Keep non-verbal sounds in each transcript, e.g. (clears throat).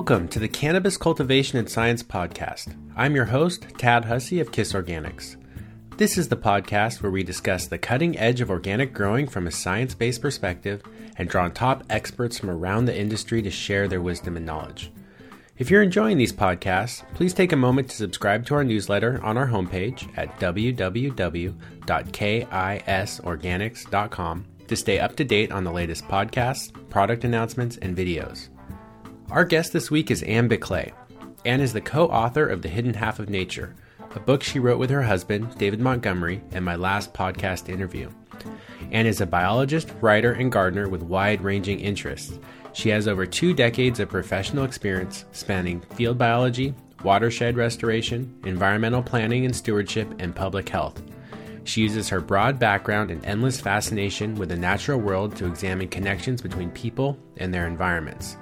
Welcome to the Cannabis Cultivation and Science Podcast. I'm your host, Tad Hussey of KIS Organics. This is the podcast where we discuss the cutting edge of organic growing from a science based perspective and draw on top experts from around the industry to share their wisdom and knowledge. If you're enjoying these podcasts, please take a moment to subscribe to our newsletter on our homepage at www.kisorganics.com to stay up to date on the latest podcasts, product announcements, and videos. Our guest this week is Anne Biklé. Anne is the co author of The Hidden Half of Nature, a book she wrote with her husband, David Montgomery, in my last podcast interview. Anne is a biologist, writer, and gardener with wide ranging interests. She has over two decades of professional experience spanning field biology, watershed restoration, environmental planning and stewardship, and public health. She uses her broad background and endless fascination with the natural world to examine connections between people and their environments.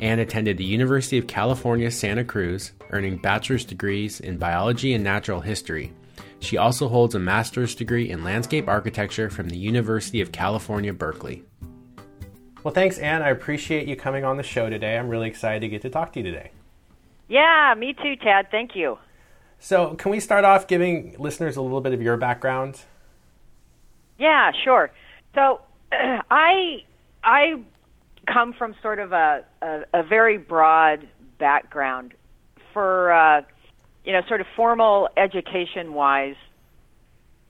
Anne attended the University of California, Santa Cruz, earning bachelor's degrees in biology and natural history. She also holds a master's degree in landscape architecture from the University of California, Berkeley. Well, thanks, Anne. I appreciate you coming on the show today. I'm really excited to get to talk to you today. Yeah, me too, Tad. Thank you. So, can we start off giving listeners a little bit of your background? Yeah, sure. So, (clears throat) I I come from sort of a a, a very broad background for uh, you know sort of formal education wise.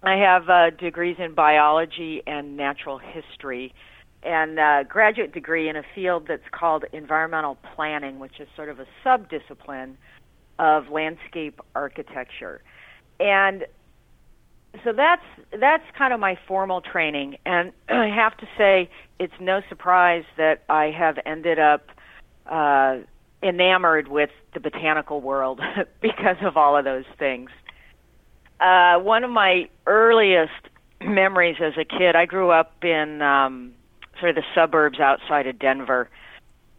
I have uh, degrees in biology and natural history, and a graduate degree in a field that's called environmental planning, which is sort of a subdiscipline of landscape architecture. And so that's that's kind of my formal training and (clears throat) I have to say it's no surprise that I have ended up uh enamored with the botanical world (laughs) because of all of those things. Uh one of my earliest (clears throat) memories as a kid, I grew up in um sort of the suburbs outside of Denver.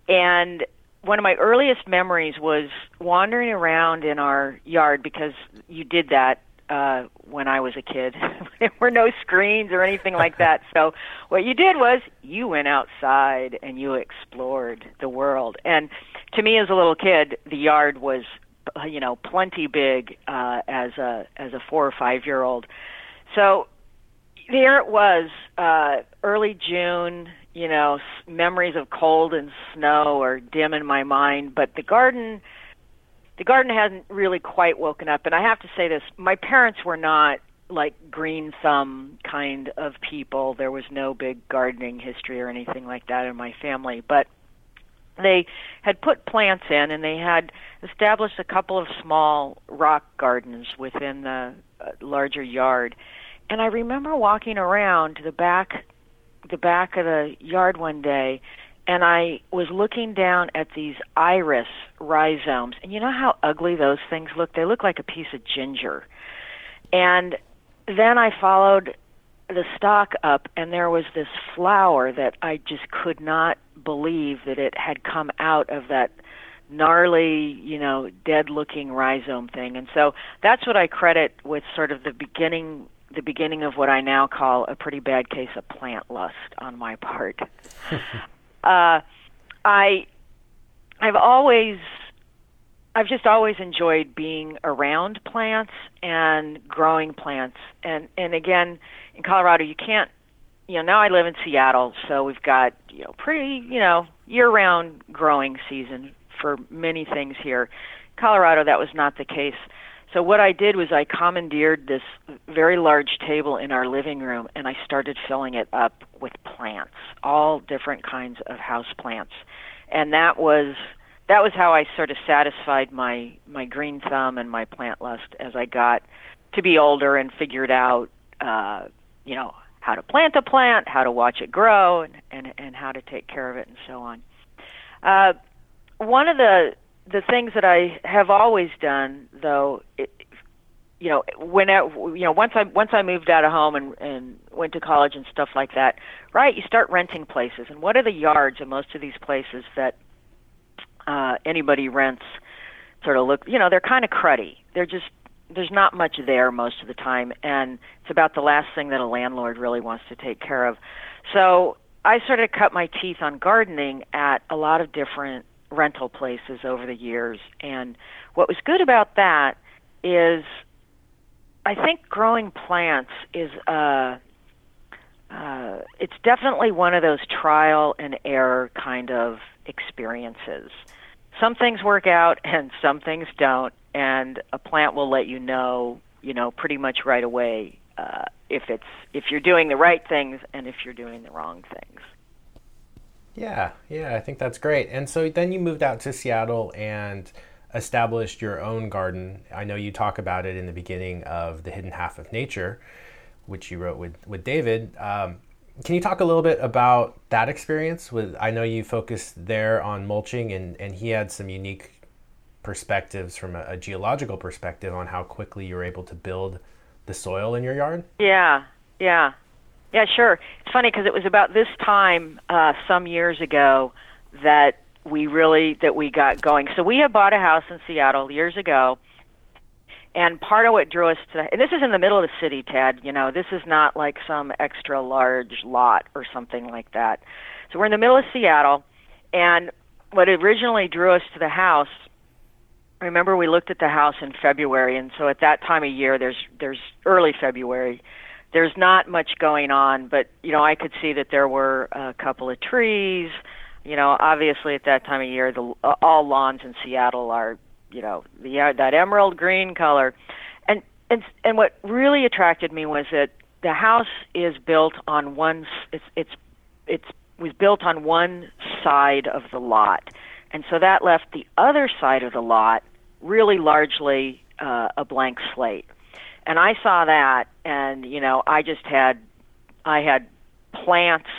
And one of my earliest memories was wandering around in our yard because you did that uh when I was a kid. (laughs) there were no screens or anything like that. (laughs) So what you did was you went outside and you explored the world. And to me as a little kid, the yard was you know plenty big uh as a as a 4 or 5 year old. So there it was uh early June, you know, memories of cold and snow are dim in my mind, but the garden the garden hadn't really quite woken up. And I have to say this: my parents were not like green thumb kind of people. There was no big gardening history or anything like that in my family, but they had put plants in and they had established a couple of small rock gardens within the uh, larger yard. And I remember walking around to the back the back of the yard one day and I was looking down at these iris rhizomes. And you know how ugly those things look? They look like a piece of ginger. And then I followed the stalk up, and there was this flower that I just could not believe that it had come out of that gnarly, you know, dead looking rhizome thing. And so that's what I credit with sort of the beginning the beginning of what I now call a pretty bad case of plant lust on my part. (laughs) uh, I I've always I've just always enjoyed being around plants and growing plants. And and again, in Colorado, you can't. You know, now I live in Seattle, so we've got you know pretty you know year-round growing season for many things here. Colorado, that was not the case. So what I did was I commandeered this very large table in our living room and I started filling it up with plants, all different kinds of house plants. And that was that was how I sort of satisfied my my green thumb and my plant lust as I got to be older and figured out uh you know how to plant a plant, how to watch it grow and and and how to take care of it and so on. Uh one of the the things that I have always done, though, it, you know, when I, you know, once I once I moved out of home and and went to college and stuff like that, right? You start renting places, and what are the yards of most of these places that uh, anybody rents? Sort of look, you know, they're kind of cruddy. They're just there's not much there most of the time, and it's about the last thing that a landlord really wants to take care of. So I sort of cut my teeth on gardening at a lot of different rental places over the years. And what was good about that is I think growing plants is uh, uh, it's definitely one of those trial and error kind of experiences. Some things work out (laughs) and some things don't, and a plant will let you know, you know, pretty much right away uh, if it's if you're doing the right things and if you're doing the wrong things. Yeah, yeah, I think that's great. And so then you moved out to Seattle and established your own garden. I know you talk about it in the beginning of The Hidden Half of Nature, which you wrote with, with David. Um, can you talk a little bit about that experience? With I know you focused there on mulching, and, and he had some unique perspectives from a, a geological perspective on how quickly you were able to build the soil in your yard. Yeah, yeah. Yeah, sure. It's funny because it was about this time uh, some years ago that we really that we got going. So we had bought a house in Seattle years ago, and part of what drew us to and this is in the middle of the city, Ted. You know, this is not like some extra large lot or something like that. So we're in the middle of Seattle, and what originally drew us to the house. Remember, we looked at the house in February, and so at that time of year, there's there's early February there's not much going on, but you know, I could see that there were a couple of trees. You know, obviously at that time of year, the all lawns in Seattle are, you know, the that emerald green color, and and and what really attracted me was that the house is built on one. It's it's it's was built on one side of the lot, and so that left the other side of the lot really largely uh, a blank slate and I saw that, and you know, I just had, I had plants,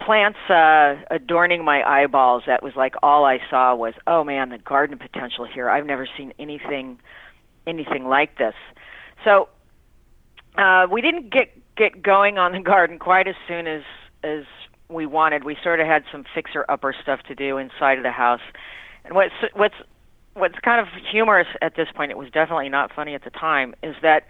plants uh, adorning my eyeballs. That was like all I saw was, oh man, the garden potential here. I've never seen anything, anything like this. So uh, we didn't get get going on the garden quite as soon as as we wanted. We sort of had some fixer upper stuff to do inside of the house. And what's what's what's kind of humorous at this point, it was definitely not funny at the time, is that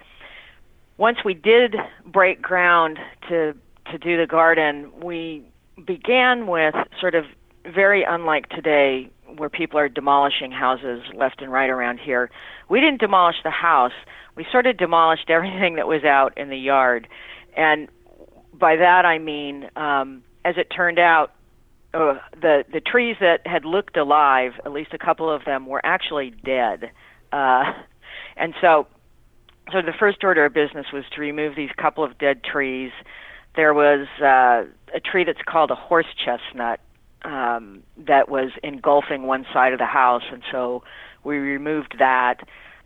once we did break ground to to do the garden, we began with sort of very unlike today where people are demolishing houses left and right around here. We didn't demolish the house. We sort of demolished everything that was out in the yard. And by that I mean, um, as it turned out, uh, the the trees that had looked alive, at least a couple of them, were actually dead, uh, and so so the first order of business was to remove these couple of dead trees. There was uh, a tree that's called a horse chestnut um, that was engulfing one side of the house, and so we removed that.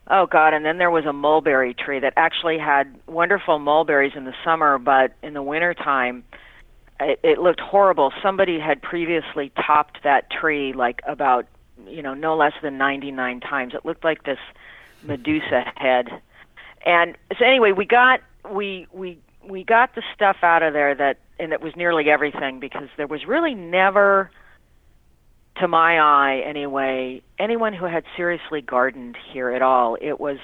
Oh God! And then there was a mulberry tree that actually had wonderful mulberries in the summer, but in the wintertime, time it, it looked horrible. Somebody had previously topped that tree like about you know no less than 99 times. It looked like this Medusa head. And so anyway, we got we we we got the stuff out of there that and it was nearly everything because there was really never to my eye anyway anyone who had seriously gardened here at all. It was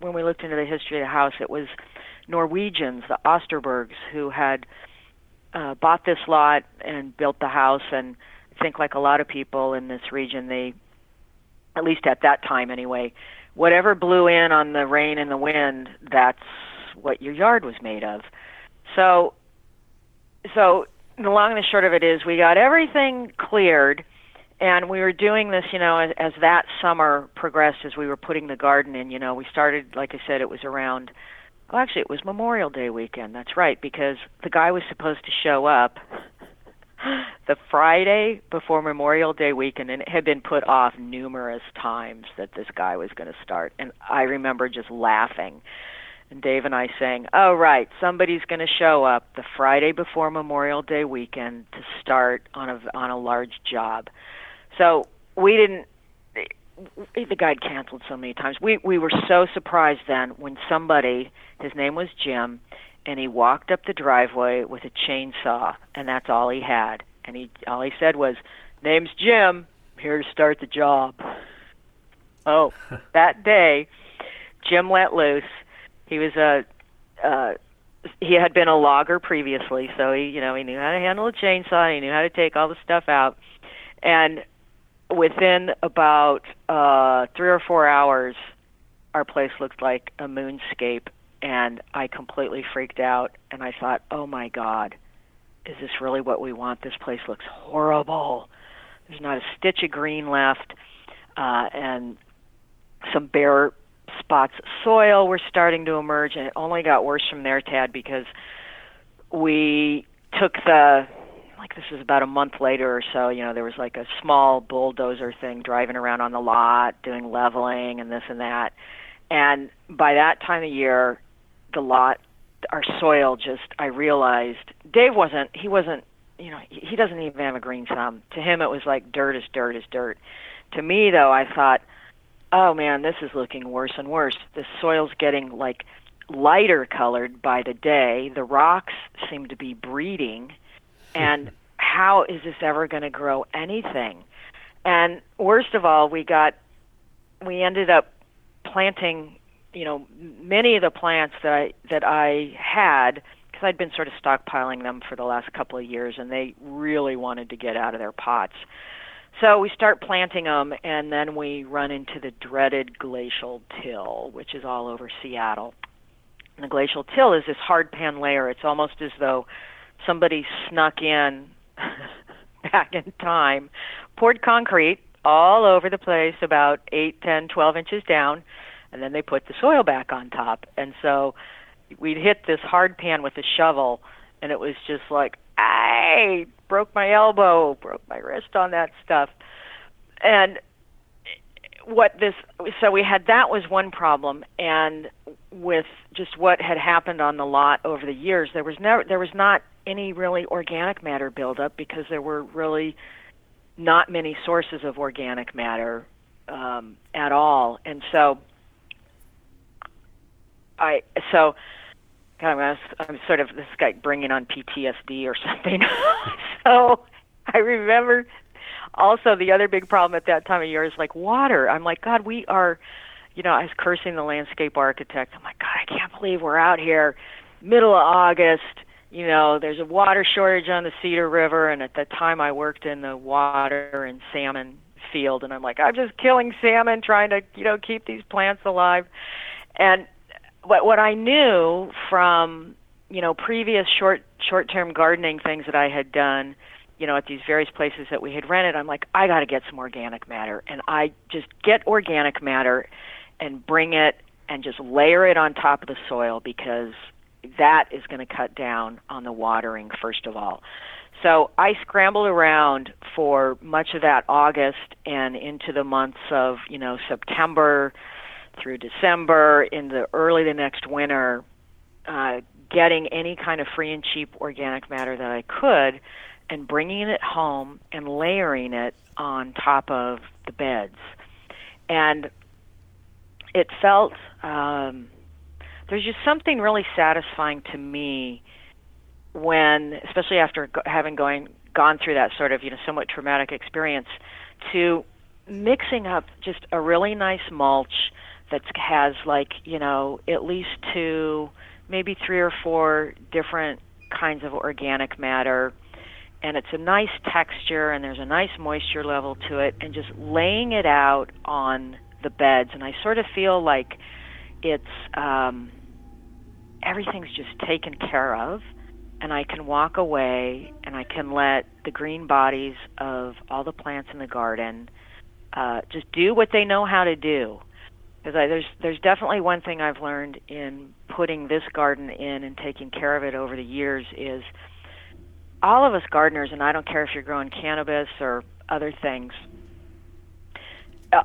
when we looked into the history of the house, it was Norwegians, the Osterbergs, who had uh, bought this lot and built the house, and I think like a lot of people in this region, they, at least at that time anyway, whatever blew in on the rain and the wind, that's what your yard was made of. So, so the long and the short of it is, we got everything cleared, and we were doing this, you know, as, as that summer progressed, as we were putting the garden in. You know, we started, like I said, it was around well, actually, it was Memorial Day weekend. That's right, because the guy was supposed to show up (gasps) the Friday before Memorial Day weekend, and it had been put off numerous times that this guy was going to start. And I remember just laughing. And Dave and I saying, "Oh right, somebody's going to show up the Friday before Memorial Day weekend to start on a on a large job." So we didn't the guy canceled so many times. We we were so surprised then when somebody, his name was Jim, and he walked up the driveway with a chainsaw, and that's all he had. And he all he said was, "Name's Jim, here to start the job." Oh, (laughs) that day, Jim let loose. He was a uh, he had been a logger previously, so he you know he knew how to handle a chainsaw. He knew how to take all the stuff out, and within about uh, three or four hours, our place looked like a moonscape, and I completely freaked out. And I thought, oh my God, is this really what we want? This place looks horrible. There's not a stitch of green left, uh, and some bare spots of soil were starting to emerge, and it only got worse from there, Tad, because we took the like this was about a month later or so, you know, there was like a small bulldozer thing driving around on the lot, doing leveling and this and that. And by that time of year, the lot, our soil just, I realized Dave wasn't, he wasn't, you know, he doesn't even have a green thumb. To him, it was like dirt is dirt is dirt. To me, though, I thought, oh man, this is looking worse and worse. The soil's getting like lighter colored by the day. The rocks seem to be breeding and how is this ever going to grow anything? And worst of all, we got we ended up planting, you know, many of the plants that I that I had because I'd been sort of stockpiling them for the last couple of years, and they really wanted to get out of their pots. So we start planting them, and then we run into the dreaded glacial till, which is all over Seattle. And the glacial till is this hard pan layer. It's almost as though somebody snuck in (laughs) back in time, poured concrete all over the place, about eight, ten, twelve inches down, and then they put the soil back on top. And so we'd hit this hard pan with a shovel, and it was just like, I broke my elbow, broke my wrist on that stuff. And what this so we had that was one problem and with just what had happened on the lot over the years there was never there was not any really organic matter buildup because there were really not many sources of organic matter um, at all, and so I so God, I'm, I'm sort of this guy bringing on PTSD or (laughs) something. so I remember also the other big problem at that time of year is like water. I'm like, God, we are, you know, I was cursing the landscape architect. I'm like, God, I can't believe we're out here, middle of August you know, there's a water shortage on the Cedar River, and at the time I worked in the water and salmon field, and I'm like, I'm just killing salmon, trying to, you know, keep these plants alive. And what what I knew from, you know, previous short short-term gardening things that I had done, you know, at these various places that we had rented, I'm like, I got to get some organic matter, and I just get organic matter and bring it and just layer it on top of the soil because that is going to cut down on the watering first of all. So I scrambled around for much of that August and into the months of, you know, September through December, in the early the next winter, uh, getting any kind of free and cheap organic matter that I could and bringing it home and layering it on top of the beds. And it felt um, there's just something really satisfying to me when, especially after having going gone through that sort of you know somewhat traumatic experience, to mixing up just a really nice mulch that has like you know at least two, maybe three or four different kinds of organic matter. And it's a nice texture and there's a nice moisture level to it and just laying it out on the beds. And I sort of feel like it's um everything's just taken care of and I can walk away and I can let the green bodies of all the plants in the garden uh, just do what they know how to do. Because there's there's definitely one thing I've learned in putting this garden in and taking care of it over the years is all of us gardeners, and I don't care if you're growing cannabis or other things,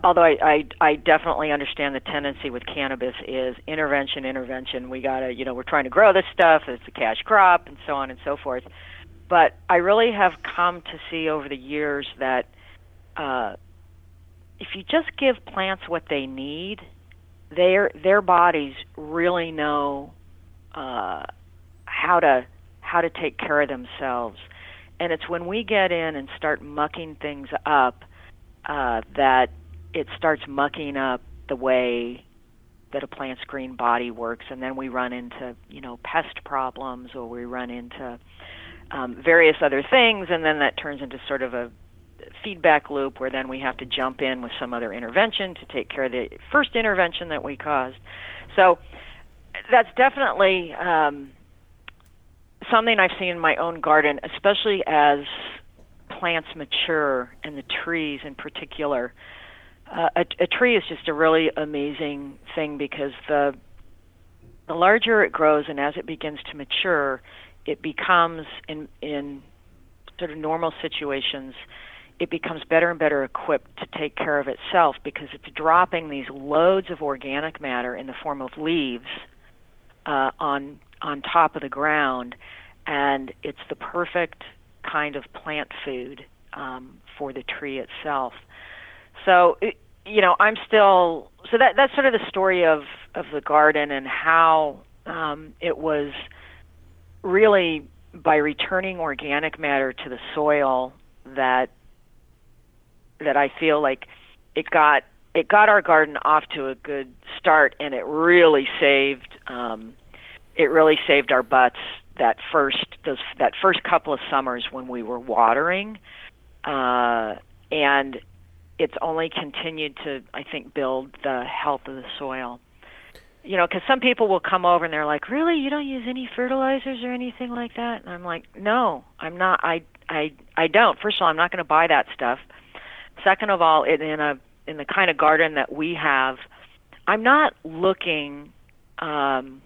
although I, I I definitely understand the tendency with cannabis is intervention, intervention. We gotta, you know, we're trying to grow this stuff. It's a cash crop, and so on and so forth. But I really have come to see over the years that uh, if you just give plants what they need, their their bodies really know uh, how to how to take care of themselves. And it's when we get in and start mucking things up uh, that it starts mucking up the way that a plant's green body works, and then we run into you know pest problems, or we run into um, various other things, and then that turns into sort of a feedback loop where then we have to jump in with some other intervention to take care of the first intervention that we caused. So that's definitely um, something I've seen in my own garden, especially as plants mature and the trees in particular. Uh, a, a tree is just a really amazing thing because the the larger it grows and as it begins to mature, it becomes in in sort of normal situations, it becomes better and better equipped to take care of itself because it's dropping these loads of organic matter in the form of leaves uh, on on top of the ground, and it's the perfect kind of plant food um, for the tree itself. So, you know, I'm still so that that's sort of the story of of the garden and how um, it was really by returning organic matter to the soil that that I feel like it got it got our garden off to a good start and it really saved um, it really saved our butts that first those that first couple of summers when we were watering uh, and it's only continued to I think build the health of the soil you know, because some people will come over and they're like, "Really, you don't use any fertilizers or anything like that?" And I'm like, "No, I'm not. I I I don't. First of all, I'm not going to buy that stuff. Second of all, in, in a in the kind of garden that we have, I'm not looking, um,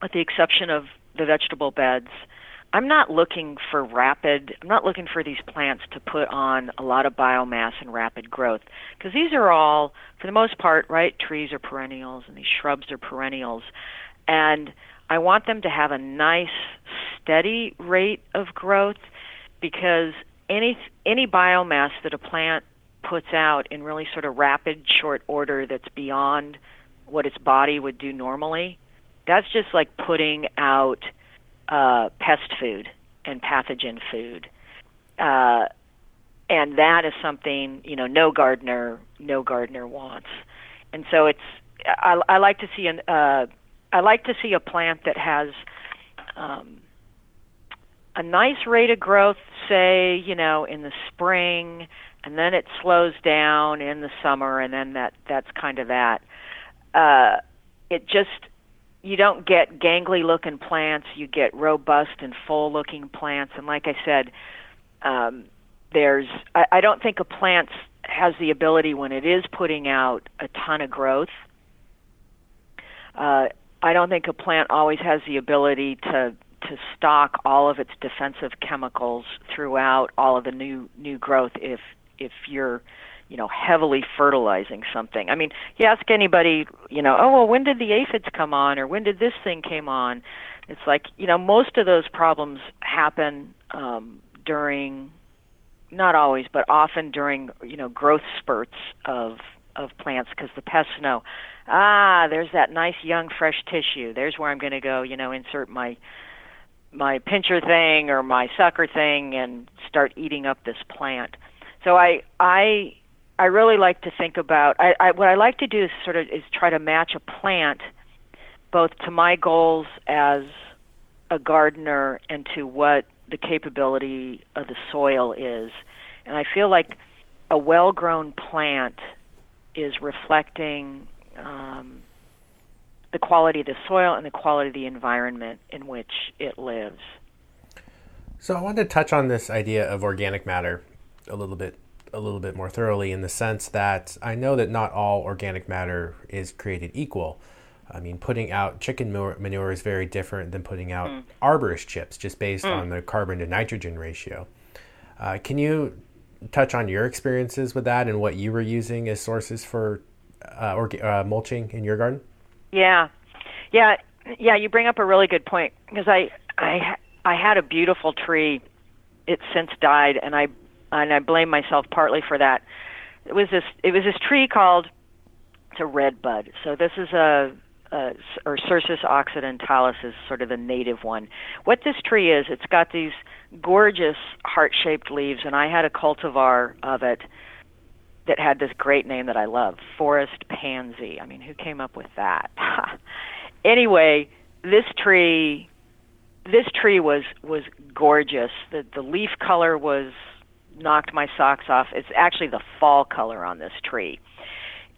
with the exception of the vegetable beds, I'm not looking for rapid, I'm not looking for these plants to put on a lot of biomass and rapid growth because these are all, for the most part, right, trees are perennials and these shrubs are perennials. And I want them to have a nice, steady rate of growth because any any biomass that a plant puts out in really sort of rapid short order that's beyond what its body would do normally that's just like putting out uh, pest food and pathogen food. Uh, and that is something you know no gardener no gardener wants. And so it's I, I like to see an uh, I like to see a plant that has um, a nice rate of growth, say you know in the spring, and then it slows down in the summer, and then that that's kind of that. Uh, it just you don't get gangly looking plants. You get robust and full looking plants. And like i said um, there's I, I don't think a plant has the ability when it is putting out a ton of growth. Uh, i don't think a plant always has the ability to to stock all of its defensive chemicals throughout all of the new new growth if if you're you know, heavily fertilizing something. I mean, you ask anybody, you know, oh well, when did the aphids come on, or when did this thing came on? It's like, you know, most of those problems happen um, during, not always, but often during, you know, growth spurts of of plants because the pests know, ah, there's that nice young fresh tissue. There's where I'm going to go, you know, insert my my pincher thing or my sucker thing and start eating up this plant. So I I I really like to think about I, I what I like to do is sort of is try to match a plant both to my goals as a gardener and to what the capability of the soil is. And I feel like a well grown plant is reflecting um, the quality of the soil and the quality of the environment in which it lives. So I wanted to touch on this idea of organic matter a little bit a little bit more thoroughly in the sense that I know that not all organic matter is created equal. I mean, putting out chicken manure is very different than putting out mm. arborist chips, just based mm. on the carbon to nitrogen ratio. Uh, can you touch on your experiences with that and what you were using as sources for uh, orga- uh, mulching in your garden? Yeah, yeah, yeah. You bring up a really good point because I, I, I had a beautiful tree. It's since died, and I and I blame myself partly for that. It was this it was this tree called it's a red bud. So this is a, a or Cercis occidentalis is sort of the native one. What this tree is, it's got these gorgeous heart-shaped leaves, and I had a cultivar of it that had this great name that I love, forest pansy. I mean, who came up with that? (laughs) anyway, this tree this tree was was gorgeous. The the leaf color was knocked my socks off. It's actually the fall color on this tree.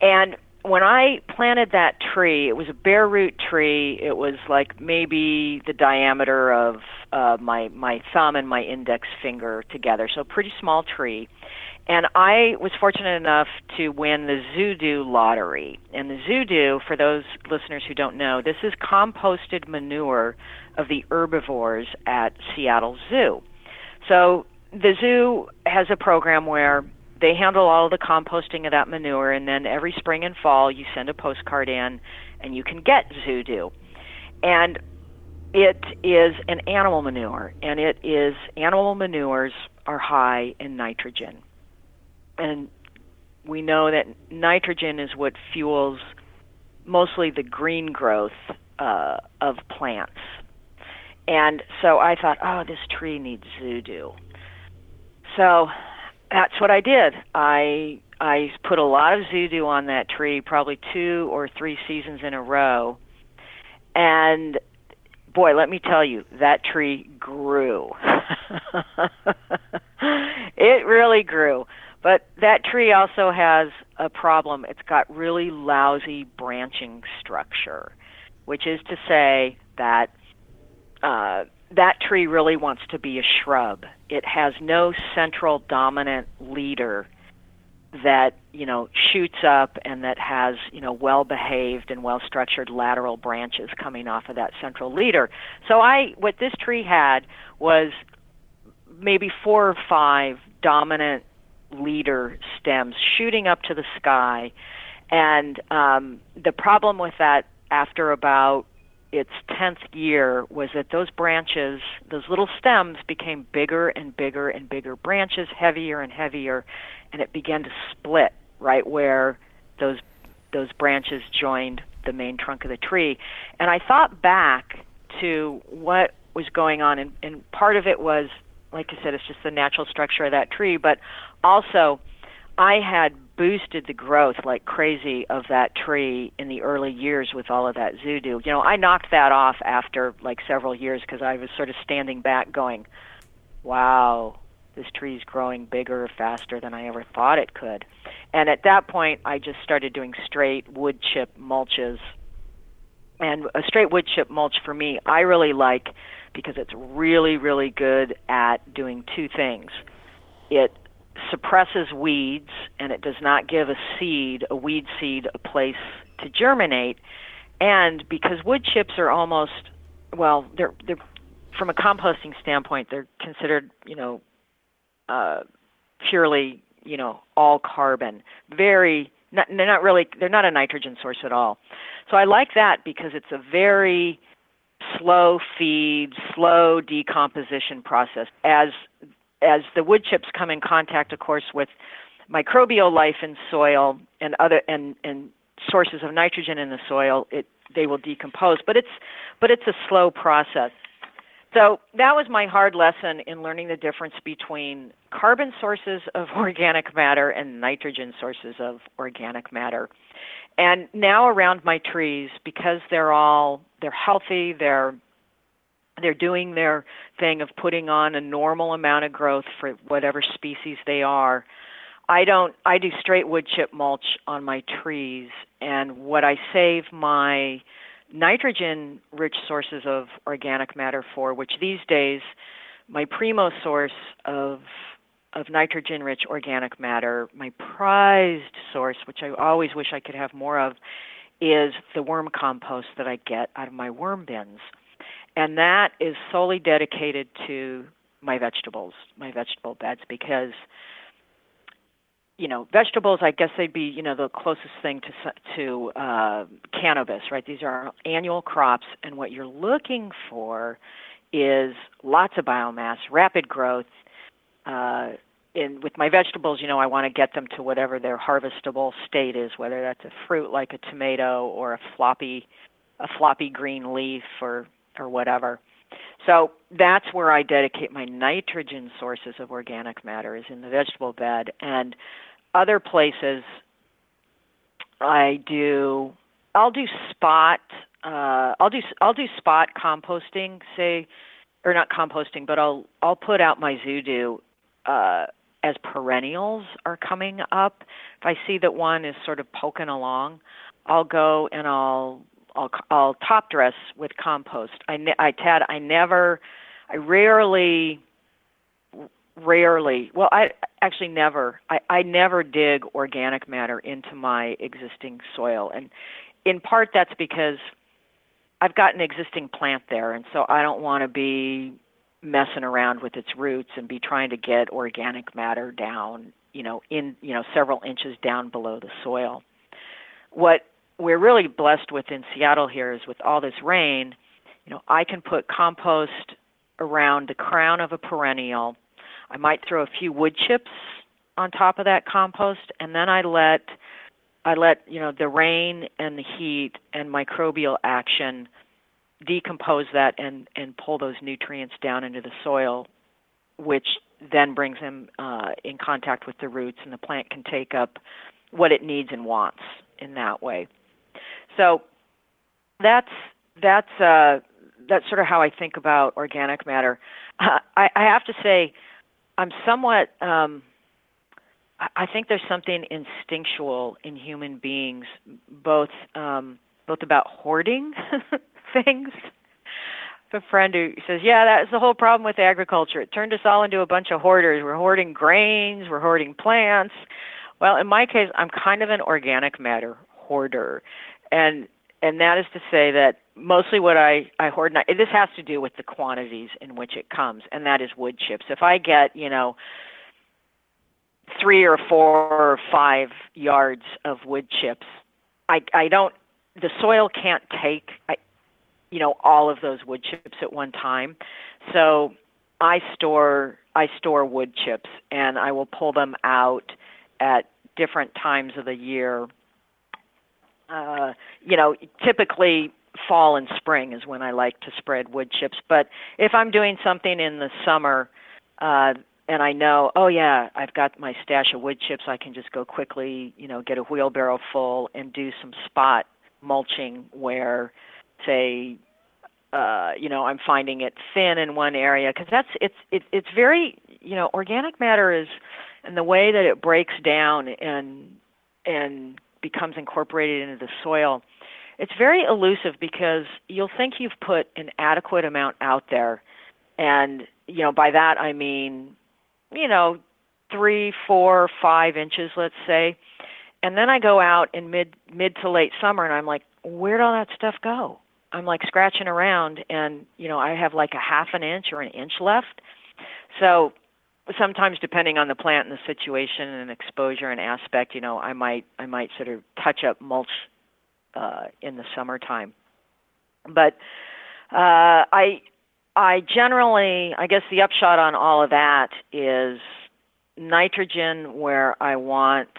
And when I planted that tree, it was a bare root tree. It was like maybe the diameter of uh, my my thumb and my index finger together, so pretty small tree. And I was fortunate enough to win the Zoodoo lottery. And the Zoodoo, for those listeners who don't know, this is composted manure of the herbivores at Seattle Zoo. So the zoo has a program where they handle all the composting of that manure, and then every spring and fall you send a postcard in, and you can get zoo Zoodoo. And it is an animal manure, and it is animal manures are high in nitrogen, and we know that nitrogen is what fuels mostly the green growth uh, of plants. And so I thought, oh, this tree needs zoo Zoodoo. So that's what I did. I I put a lot of Zoodoo on that tree, probably two or three seasons in a row. And boy, let me tell you, that tree grew. (laughs) it really grew. But that tree also has a problem. It's got really lousy branching structure, which is to say that uh, that tree really wants to be a shrub. It has no central dominant leader that you know shoots up and that has you know well behaved and well structured lateral branches coming off of that central leader. So I what this tree had was maybe four or five dominant leader stems shooting up to the sky and um, the problem with that after about its 10th year was that those branches, those little stems, became bigger and bigger and bigger branches, heavier and heavier, and it began to split right where those those branches joined the main trunk of the tree. And I thought back to what was going on, and, and part of it was, like I said, it's just the natural structure of that tree, but also I had boosted the growth like crazy of that tree in the early years with all of that Zoodoo. You know, I knocked that off after like several years because I was sort of standing back going, wow, this tree's growing bigger faster than I ever thought it could. And at that point, I just started doing straight wood chip mulches. And a straight wood chip mulch for me, I really like because it's really, really good at doing two things. It suppresses weeds and it does not give a seed, a weed seed, a place to germinate. And because wood chips are almost, well, they're they're from a composting standpoint, they're considered, you know, uh, purely, you know, all carbon. Very, not, they're not really, they're not a nitrogen source at all. So I like that because it's a very slow feed, slow decomposition process. As as the wood chips come in contact, of course, with microbial life in soil and other and, and sources of nitrogen in the soil, it they will decompose. But it's but it's a slow process. So that was my hard lesson in learning the difference between carbon sources of (laughs) organic matter and nitrogen sources of organic matter. And now around my trees, because they're all they're healthy, they're they're doing their thing of putting on a normal amount of growth for whatever species they are. I don't I do straight wood chip mulch on my trees and what I save my nitrogen rich sources of organic matter for which these days my primo source of of nitrogen rich organic matter, my prized source which I always wish I could have more of is the worm compost that I get out of my worm bins and that is solely dedicated to my vegetables, my vegetable beds, because you know vegetables. I guess they'd be you know the closest thing to to uh, cannabis, right? These are annual crops, and what you're looking for is lots of biomass, rapid growth. Uh, in with my vegetables, you know, I want to get them to whatever their harvestable state is, whether that's a fruit like a tomato or a floppy a floppy green leaf or or whatever. So that's where I dedicate my nitrogen sources of organic matter is in the vegetable bed and other places I do I'll do spot uh, I'll do I'll do spot composting say or not composting but I'll I'll put out my Zoodoo uh, as perennials are coming up, if I see that one is sort of poking along, I'll go and I'll I'll I'll top dress with compost. I I Tad I never I rarely rarely well i actually never i i never dig organic matter into my existing soil and in part that's because i've got an existing plant there and so i don't want to be messing around with its roots and be trying to get organic matter down you know in you know several inches down below the soil what we're really blessed with in Seattle here is with all this rain, you know, I can put compost around the crown of a perennial. I might throw a few wood chips on top of that compost and then I let I let, you know, the rain and the heat and microbial action decompose that and and pull those nutrients down into the soil which then brings them uh, in contact with the roots and the plant can take up what it needs and wants in that way. So that's that's uh, that's sort of how I think about organic matter. I, I have to say, I'm somewhat. Um, I think there's something instinctual in human beings, both um, both about hoarding (laughs) things. A friend who says, "Yeah, that's the whole problem with agriculture. It turned us all into a bunch of hoarders. We're hoarding grains, we're hoarding plants." Well, in my case, I'm kind of an organic matter hoarder and and that is to say that mostly what I I hoard now, this has to do with the quantities in which it comes, and that is wood chips. If I get you know three or four or five yards of wood chips, I I don't the soil can't take I, you know all of those wood chips at one time, so I store I store wood chips and I will pull them out at different times of the year uh, you know, typically fall and spring is when I like to spread wood chips. But if I'm doing something in the summer, uh, and I know, oh yeah, I've got my stash of wood chips, I can just go quickly, you know, get a wheelbarrow full and do some spot mulching where, say, uh, you know, I'm finding it thin in one area because that's it's it, it's very, you know, organic matter is, and the way that it breaks down and and becomes incorporated into the soil, it's very elusive because you'll think you've put an adequate amount out there. And, you know, by that I mean, you know, three, four, five inches, let's say. And then I go out in mid mid to late summer and I'm like, where'd all that stuff go? I'm like scratching around and, you know, I have like a half an inch or an inch left. So sometimes depending on the plant and the situation and exposure and aspect, you know, I might I might sort of touch up mulch uh, in the summertime. But uh, I I generally I guess the upshot on all of that is nitrogen where I want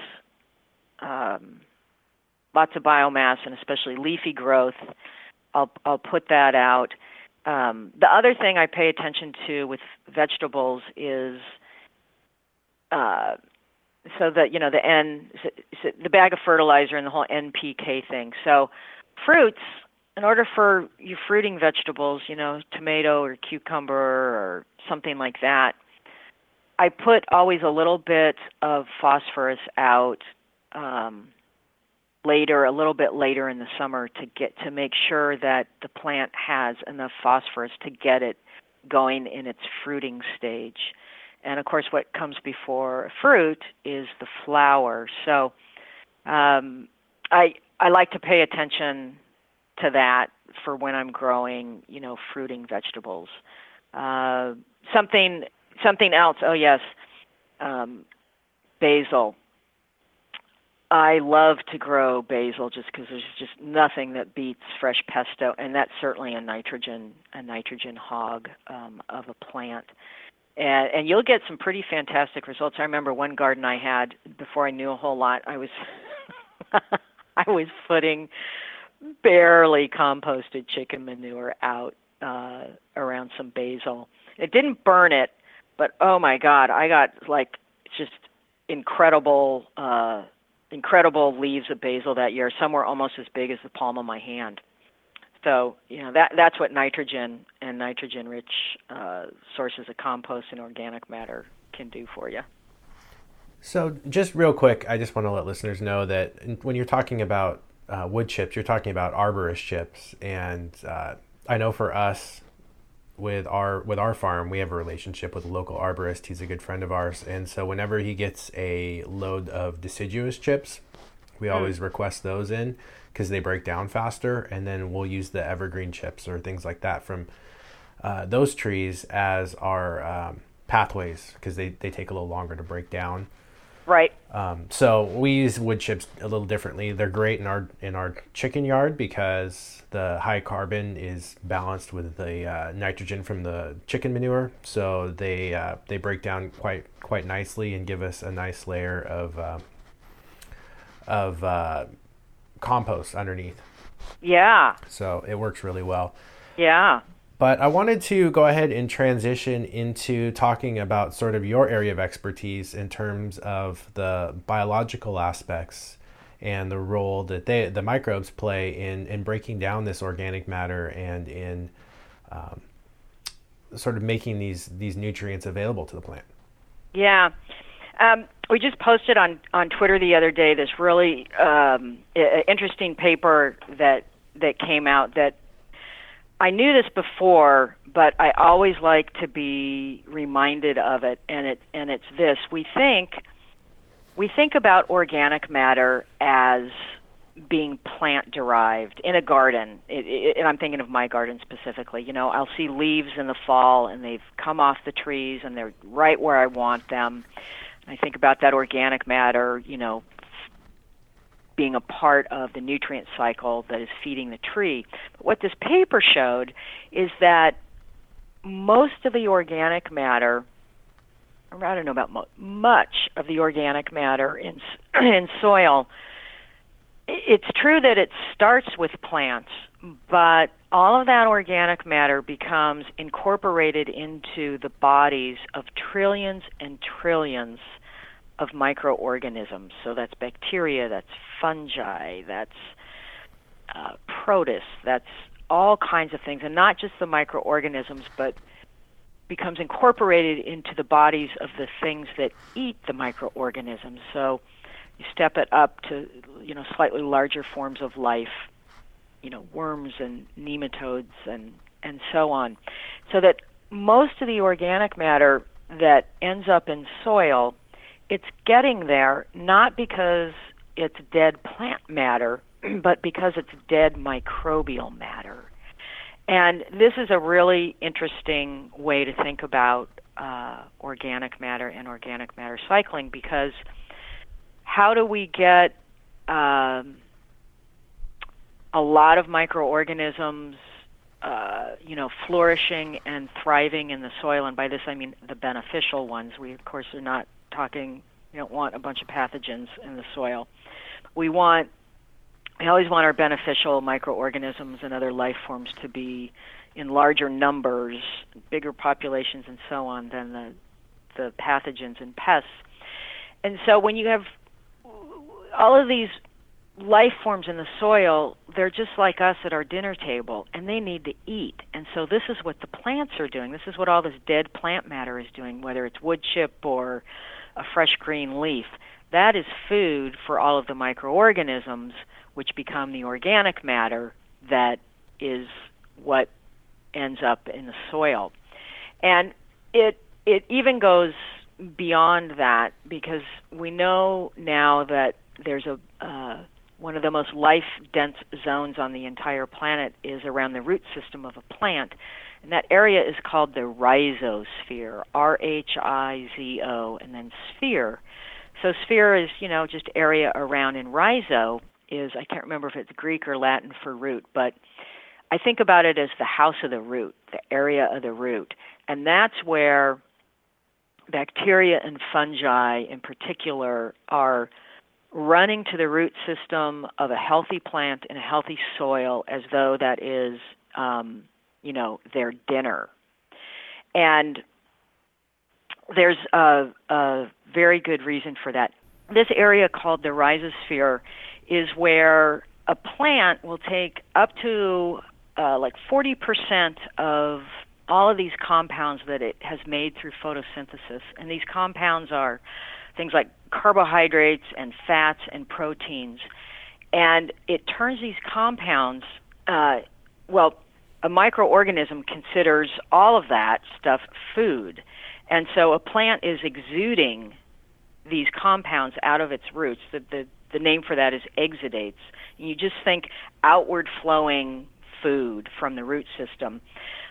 um, lots of biomass and especially leafy growth. I'll I'll put that out. Um, the other thing I pay attention to with vegetables is uh, so that you know the N, the bag of fertilizer and the whole NPK thing. So fruits, in order for you fruiting vegetables, you know, tomato or cucumber or something like that, I put always a little bit of phosphorus out um, later, a little bit later in the summer to get to make sure that the plant has enough phosphorus to get it going in its fruiting stage. And of course, what comes before fruit is the flower. So um, I I like to pay attention to that for when I'm growing, you know, fruiting vegetables. Uh, something something else. Oh yes, um, basil. I love to grow basil just because there's just nothing that beats fresh pesto, and that's certainly a nitrogen a nitrogen hog um, of a plant and and you'll get some pretty fantastic results. I remember one garden I had before I knew a whole lot. I was (laughs) I was putting barely composted chicken manure out uh around some basil. It didn't burn it, but oh my god, I got like just incredible uh incredible leaves of basil that year. Some were almost as big as the palm of my hand. So you know that that's what nitrogen and nitrogen-rich uh, sources of compost and organic matter can do for you. So, just real quick, I just want to let listeners know that when you're talking about uh, wood chips, you're talking about arborist chips, and uh, I know for us, with our with our farm, we have a relationship with a local arborist. He's a good friend of ours, and so whenever he gets a load of deciduous chips, we mm. always request those in because they break down faster, and then we'll use the evergreen chips or things like that from uh, those trees as our um, pathways because they, they take a little longer to break down. Right. Um, so we use wood chips a little differently. They're great in our in our chicken yard because the high carbon is balanced with the uh, nitrogen from the chicken manure. So they uh, they break down quite quite nicely and give us a nice layer of uh, of uh, compost underneath. Yeah. So it works really well. Yeah. But I wanted to go ahead and transition into talking about sort of your area of expertise in terms of the biological aspects and the role that they, the microbes play in, in breaking down this organic matter and in um, sort of making these, these nutrients available to the plant. Yeah. Um, we just posted on, on Twitter the other day this really um, interesting paper that that came out that I knew this before, but I always like to be reminded of it, and it and it's this: we think we think about organic matter as being plant derived in a garden. It, it, and I'm thinking of my garden specifically. You know, I'll see leaves in the fall, and they've come off the trees, and they're right where I want them. I think about that organic matter, you know, being a part of the nutrient cycle that is feeding the tree. But what this paper showed is that most of the organic matter, or I don't know about mo- much of the organic matter in (clears throat) in soil, it's true that it starts with plants, but all of that organic matter becomes incorporated into the bodies of trillions and trillions of microorganisms. So that's bacteria, that's fungi, that's uh, protists, that's all kinds of things, and not just the microorganisms, but becomes incorporated into the bodies of the things that eat the microorganisms. So you step it up to you know slightly larger forms of life, you know worms and nematodes and and so on, so that most of the organic matter that ends up in soil it's getting there not because it's dead plant matter, (clears throat) but because it's dead microbial matter. And this is a really interesting way to think about uh, organic matter and organic matter cycling because how do we get um, a lot of microorganisms, uh, you know, flourishing and thriving in the soil? And by this I mean the beneficial ones. We, of course, are not talking we don't want a bunch of pathogens in the soil. We want we always want our beneficial microorganisms and other life forms to be in larger numbers, bigger populations and so on than the the pathogens and pests. And so when you have all of these life forms in the soil, they're just like us at our dinner table, and they need to eat. And so this is what the plants are doing. This is what all this dead plant matter is doing, whether it's wood chip or a fresh green leaf. That is food for all of the microorganisms, which become the organic matter that is what ends up in the soil. And it it even goes beyond that because we know now that there's a uh, one of the most life dense zones on the entire planet is around the root system of a plant and that area is called the rhizosphere, R H I Z O, and then sphere. So sphere is, you know, just area around, and rhizo is, I can't remember if it's Greek or Latin for root, but I think about it as the house of the root, the area of the root. And that's where bacteria and fungi in particular are running to the root system of a healthy plant in a healthy soil as though that is um, you know, their dinner. And there's a, a very good reason for that. This area called the rhizosphere is where a plant will take up to uh, like 40% of all of these compounds that it has made through photosynthesis. And these compounds are things like carbohydrates and fats and proteins. And it turns these compounds, uh, well, a microorganism considers all of that stuff food. And so a plant is exuding these compounds out of its roots. The, the, the name for that is exudates. And you just think outward flowing food from the root system.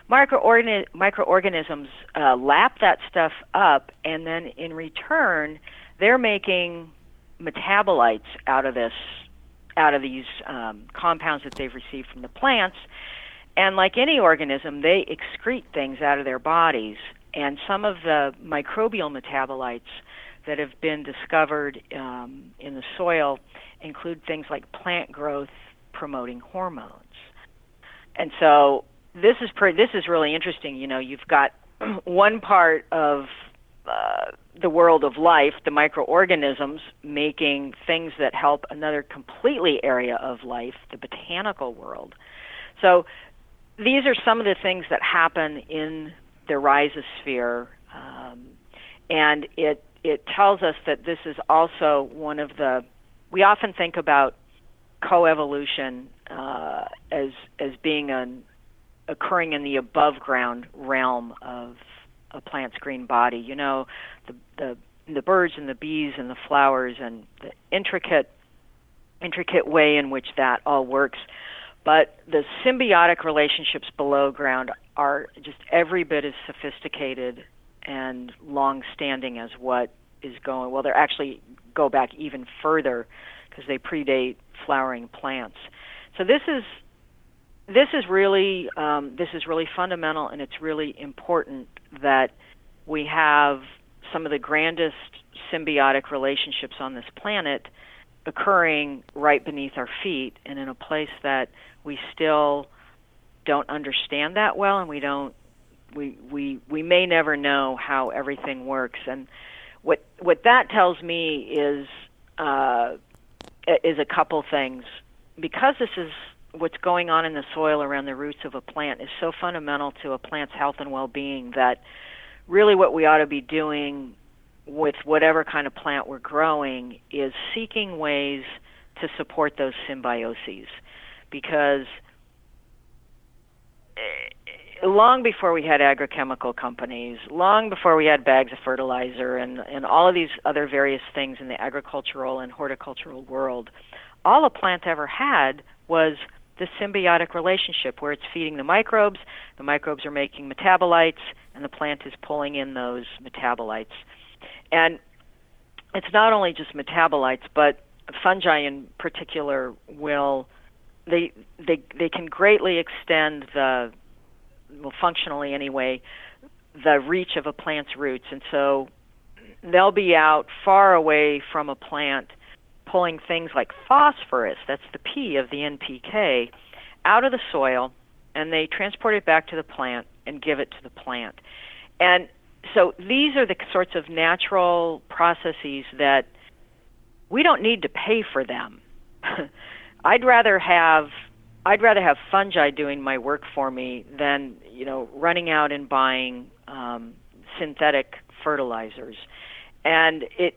Microorgan- microorganisms uh, lap that stuff up, and then in return, they're making metabolites out of this, out of these um, compounds that they've received from the plants. And like any organism, they excrete things out of their bodies. And some of the microbial metabolites that have been discovered um, in the soil include things like plant growth promoting hormones. And so this is pre- this is really interesting. You know, you've got (clears throat) one part of uh, the world of life, the microorganisms, making things that help another completely area of life, the botanical world. So these are some of the things that happen in the rhizosphere, um, and it it tells us that this is also one of the. We often think about coevolution uh, as as being an occurring in the above ground realm of a plant's green body. You know, the the the birds and the bees and the flowers and the intricate intricate way in which that all works. But the symbiotic relationships below ground are just every bit as sophisticated and long standing as what is going well they actually go back even further because they predate flowering plants. So this is this is really um, this is really fundamental, and it's really important that we have some of the grandest symbiotic relationships on this planet occurring right beneath our feet, and in a place that we still don't understand that well, and we don't we we we may never know how everything works. And what what that tells me is uh, is a couple things because this is what's going on in the soil around the roots of a plant is so fundamental to a plant's health and well-being that really what we ought to be doing with whatever kind of plant we're growing is seeking ways to support those symbioses because eh, long before we had agrochemical companies, long before we had bags of fertilizer and, and all of these other various things in the agricultural and horticultural world, all a plant ever had was the symbiotic relationship where it's feeding the microbes, the microbes are making metabolites, and the plant is pulling in those metabolites. And it's not only just metabolites, but fungi in particular will they they they can greatly extend the well functionally anyway the reach of a plant's roots and so they'll be out far away from a plant pulling things like phosphorus, that's the P of the NPK, out of the soil and they transport it back to the plant and give it to the plant. And so these are the sorts of natural processes that we don't need to pay for them. (laughs) I'd rather have I'd rather have fungi doing my work for me than you know running out and buying um, synthetic fertilizers. And it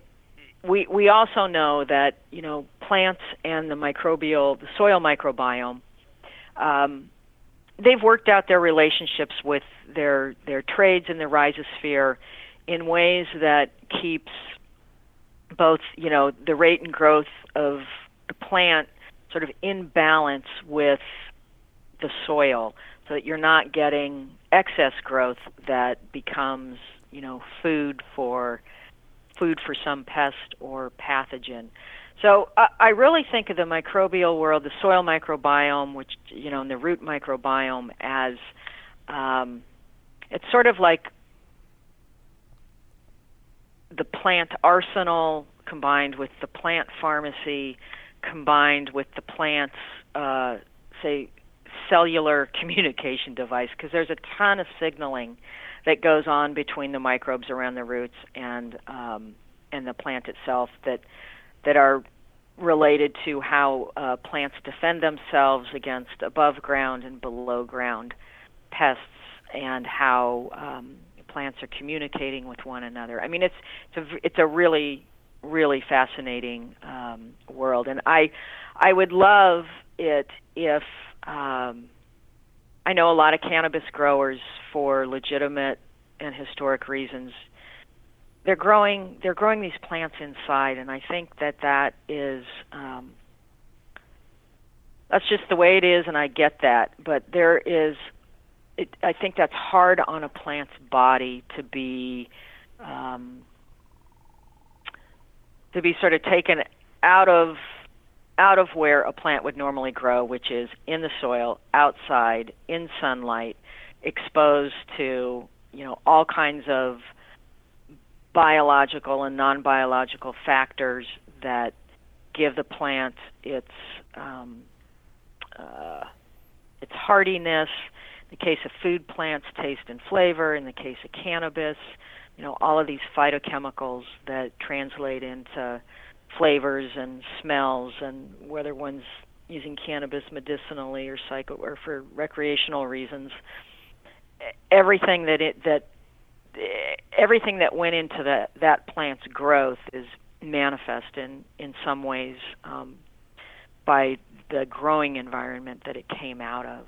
we we also know that you know plants and the microbial the soil microbiome um, they've worked out their relationships with their their trades and their rhizosphere in ways that keeps both you know the rate and growth of the plant sort of in balance with the soil so that you're not getting excess growth that becomes you know food for food for some pest or pathogen. So I really think of the microbial world, the soil microbiome, which you know, and the root microbiome as um, it's sort of like the plant arsenal combined with the plant pharmacy combined with the plant's uh, say cellular (laughs) communication device because there's a ton of signaling that goes on between the microbes around the roots and um, and the plant itself that that are related to how uh, plants defend themselves against above ground and below ground pests and how um, plants are communicating with one another. I mean, it's it's a it's a really really fascinating um, world, and I I would love it if um, I know a lot of cannabis growers for legitimate and historic reasons. They're growing they're growing these plants inside, and I think that that is um, that's just the way it is, and I get that. But there is, it, I think that's hard on a plant's body to be um, to be sort of taken out of out of where a plant would normally grow, which is in the soil, outside, in sunlight, exposed to you know all kinds of biological and non-biological factors that give the plant its um, uh, its hardiness. In the case of food plants, taste and flavor. In the case of cannabis, you know all of these phytochemicals that translate into flavors and smells, and whether one's using cannabis medicinally or psycho or for recreational reasons. Everything that it that everything that went into that that plant's growth is manifest in in some ways um, by the growing environment that it came out of.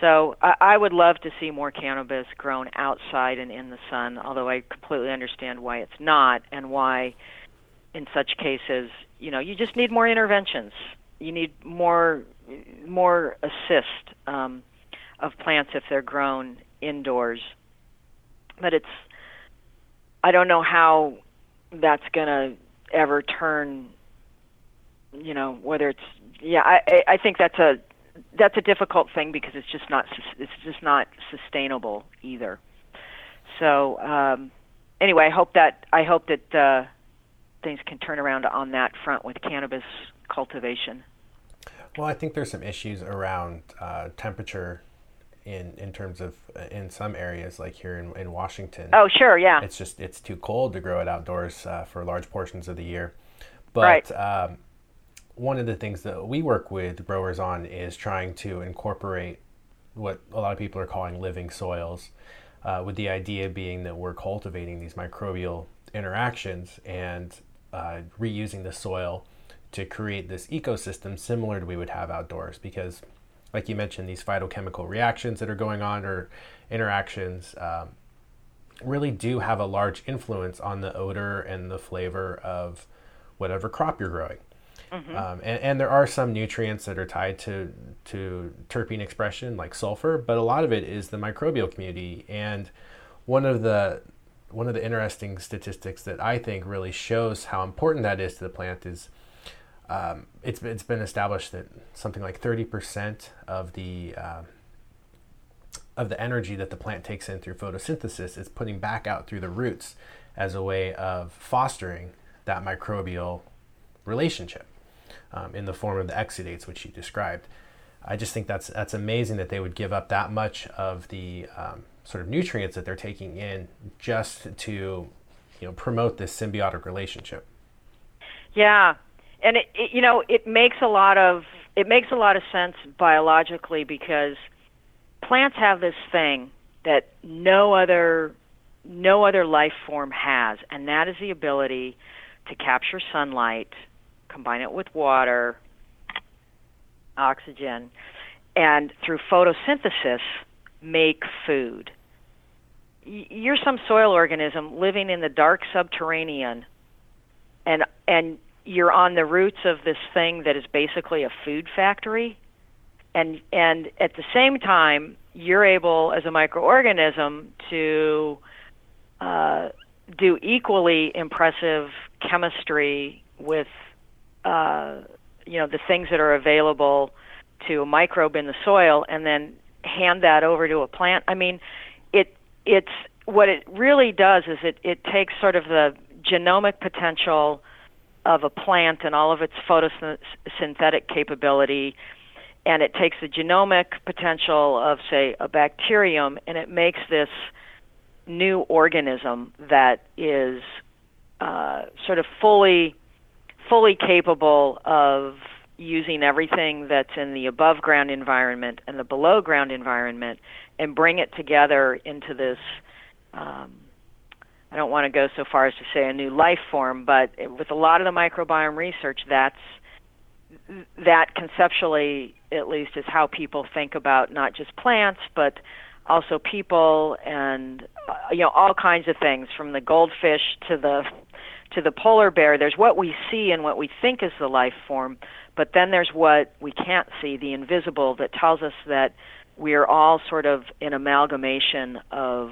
So I, I would love to see more cannabis grown outside and in the sun, although I completely understand why it's not and why in such cases, you know, you just need more interventions. You need more more assist um, of plants if they're grown indoors. But it's I don't know how that's going to ever turn you know whether it's yeah, I I think that's a that's a difficult thing because it's just not it's just not sustainable either. So um, anyway, I hope that I hope that uh, things can turn around on that front with cannabis cultivation. Well, I think there's some issues around uh, temperature in in terms of uh, in some areas like here in, in Washington. Oh, sure, yeah. It's just it's too cold to grow it outdoors uh, for large portions of the year. But right. um, one of the things that we work with growers on is trying to incorporate what a lot of people are calling living soils, uh, with the idea being that we're cultivating these microbial interactions and uh, reusing the soil to create this ecosystem similar to we would have outdoors. Because, like you mentioned, these phytochemical reactions that are going on or interactions um, really do have a large influence on the odor and the flavor of whatever crop you're growing. Mm-hmm. Um, and, and, there are some nutrients that are tied to to terpene expression, like sulfur, but a lot of it is the microbial community. And one of the one of the interesting statistics that I think really shows how important that is to the plant is um, it's it's been established that something like thirty percent of the uh, of the energy that the plant takes in through photosynthesis is putting back out through the roots as a way of fostering that microbial relationship um, in the form of the exudates, which you described. I just think that's that's amazing that they would give up that much of the um, sort of nutrients that they're taking in just to you know promote this symbiotic relationship. Yeah, and it, it you know it makes a lot of it makes a lot of sense biologically because plants have this thing that no other no other life form has, and that is the ability to capture sunlight combine it with water, oxygen, and through photosynthesis make food. You're some soil organism living in the dark subterranean, and and you're on the roots of this thing that is basically a food factory, and and at the same time you're able as a microorganism to uh, do equally impressive chemistry with uh, you know the things that are available to a microbe in the soil and then hand that over to a plant. I mean it it's what it really does is it it takes sort of the genomic potential of a plant and all of its photosynthetic capability and it takes the genomic potential of say a bacterium and it makes this new organism that is uh, sort of fully fully capable of using everything that's in the above ground environment and the below ground environment and bring it together into this um, I don't want to go so far as to say a new life form, but with a lot of the microbiome research, that's that conceptually, at least, is how people think about not just plants, but also people, and uh, you know all kinds of things, from the goldfish to the to the polar bear. There's what we see and what we think is the life form, but then there's what we can't see, the invisible, that tells us that we are all sort of an amalgamation of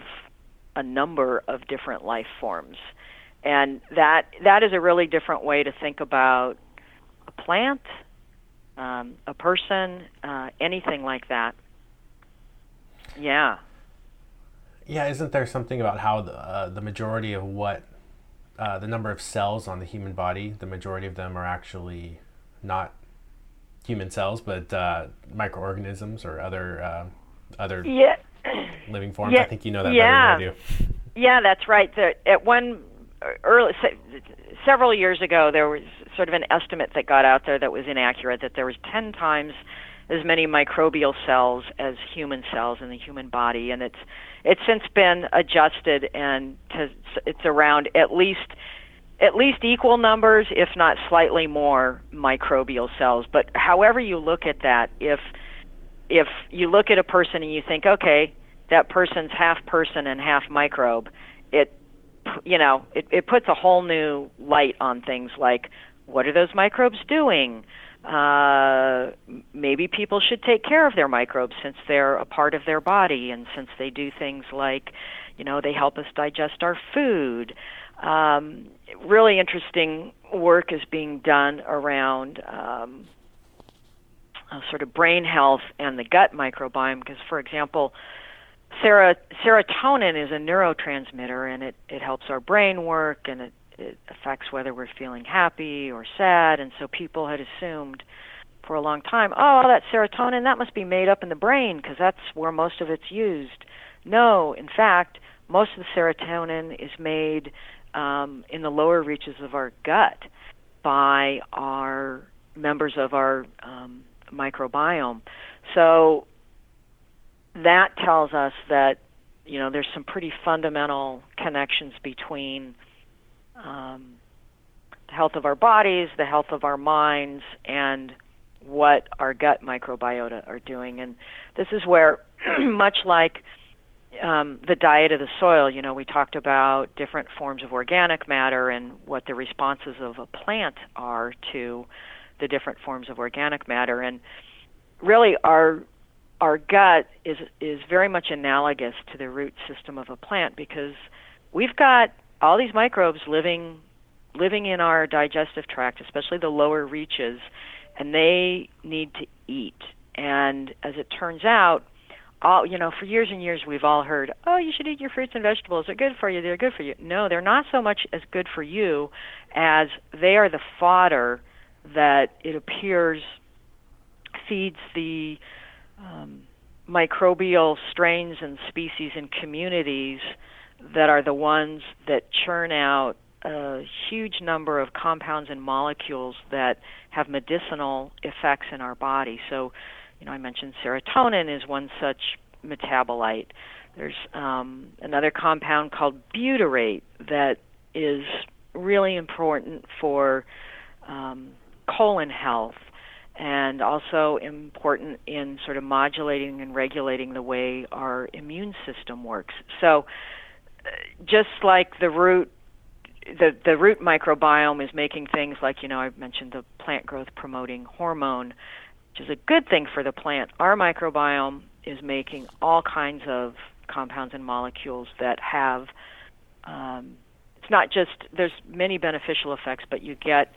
a number of different life forms. And that that is a really different way to think about a plant, um, a person, uh, anything like that. Yeah. Yeah, isn't there something about how the, uh, the majority of what uh, the number of cells on the human body, the majority of them are actually not human cells, but uh, microorganisms or other uh, other yeah. Living forms. Yeah. I think you know that yeah. better than I do. (laughs) Yeah, that's right. The, at one early se- several years ago, there was sort of an estimate that got out there that was inaccurate. That there was ten times as many microbial cells as human cells in the human body, and it's it's since been adjusted and to, it's around at least at least equal numbers, if not slightly more microbial cells. But however you look at that, if if you look at a person and you think, okay, that person's half person and half microbe, it you know it, it puts a whole new light on things like what are those microbes doing? Uh, maybe people should take care of their microbes since they're a part of their body and since they do things like, you know, they help us digest our food. Um, really interesting work is being done around um, uh, sort of brain health and the gut microbiome because, for example, serotonin is a neurotransmitter and it, it helps our brain work and it, it affects whether we're feeling happy or sad. And so people had assumed for a long time, oh, that serotonin, that must be made up in the brain because that's where most of it's used. No, in fact, most of the serotonin is made um, in the lower reaches of our gut by our members of our um, microbiome. So that tells us that you know there's some pretty fundamental connections between um, the health of our bodies, the health of our minds, and what our gut microbiota are doing. And this is where, (clears throat) much like um, the diet of the soil, you know, we talked about different forms of organic matter and what the responses of a plant are to the different forms of organic matter. And really, our our gut is is very much analogous to the root system of a plant because we've got all these microbes living living in our digestive tract, especially the lower reaches, and they need to eat. And as it turns out, all you know, for years and years we've all heard, "Oh, you should eat your fruits and vegetables. They're good for you. They're good for you." No, they're not so much as good for you as they are the fodder that it appears feeds the um, microbial strains and species and communities that are the ones that churn out a huge number of compounds and molecules that have medicinal effects in our body. So, you know, I mentioned serotonin is one such metabolite. There's um, another compound called butyrate that is really important for um, colon health and also important in sort of modulating and regulating the way our immune system works. So, just like the root the the root microbiome is making things like you know I mentioned the plant growth promoting hormone, which is a good thing for the plant. Our microbiome is making all kinds of compounds and molecules that have. Um, it's not just there's many beneficial effects, but you get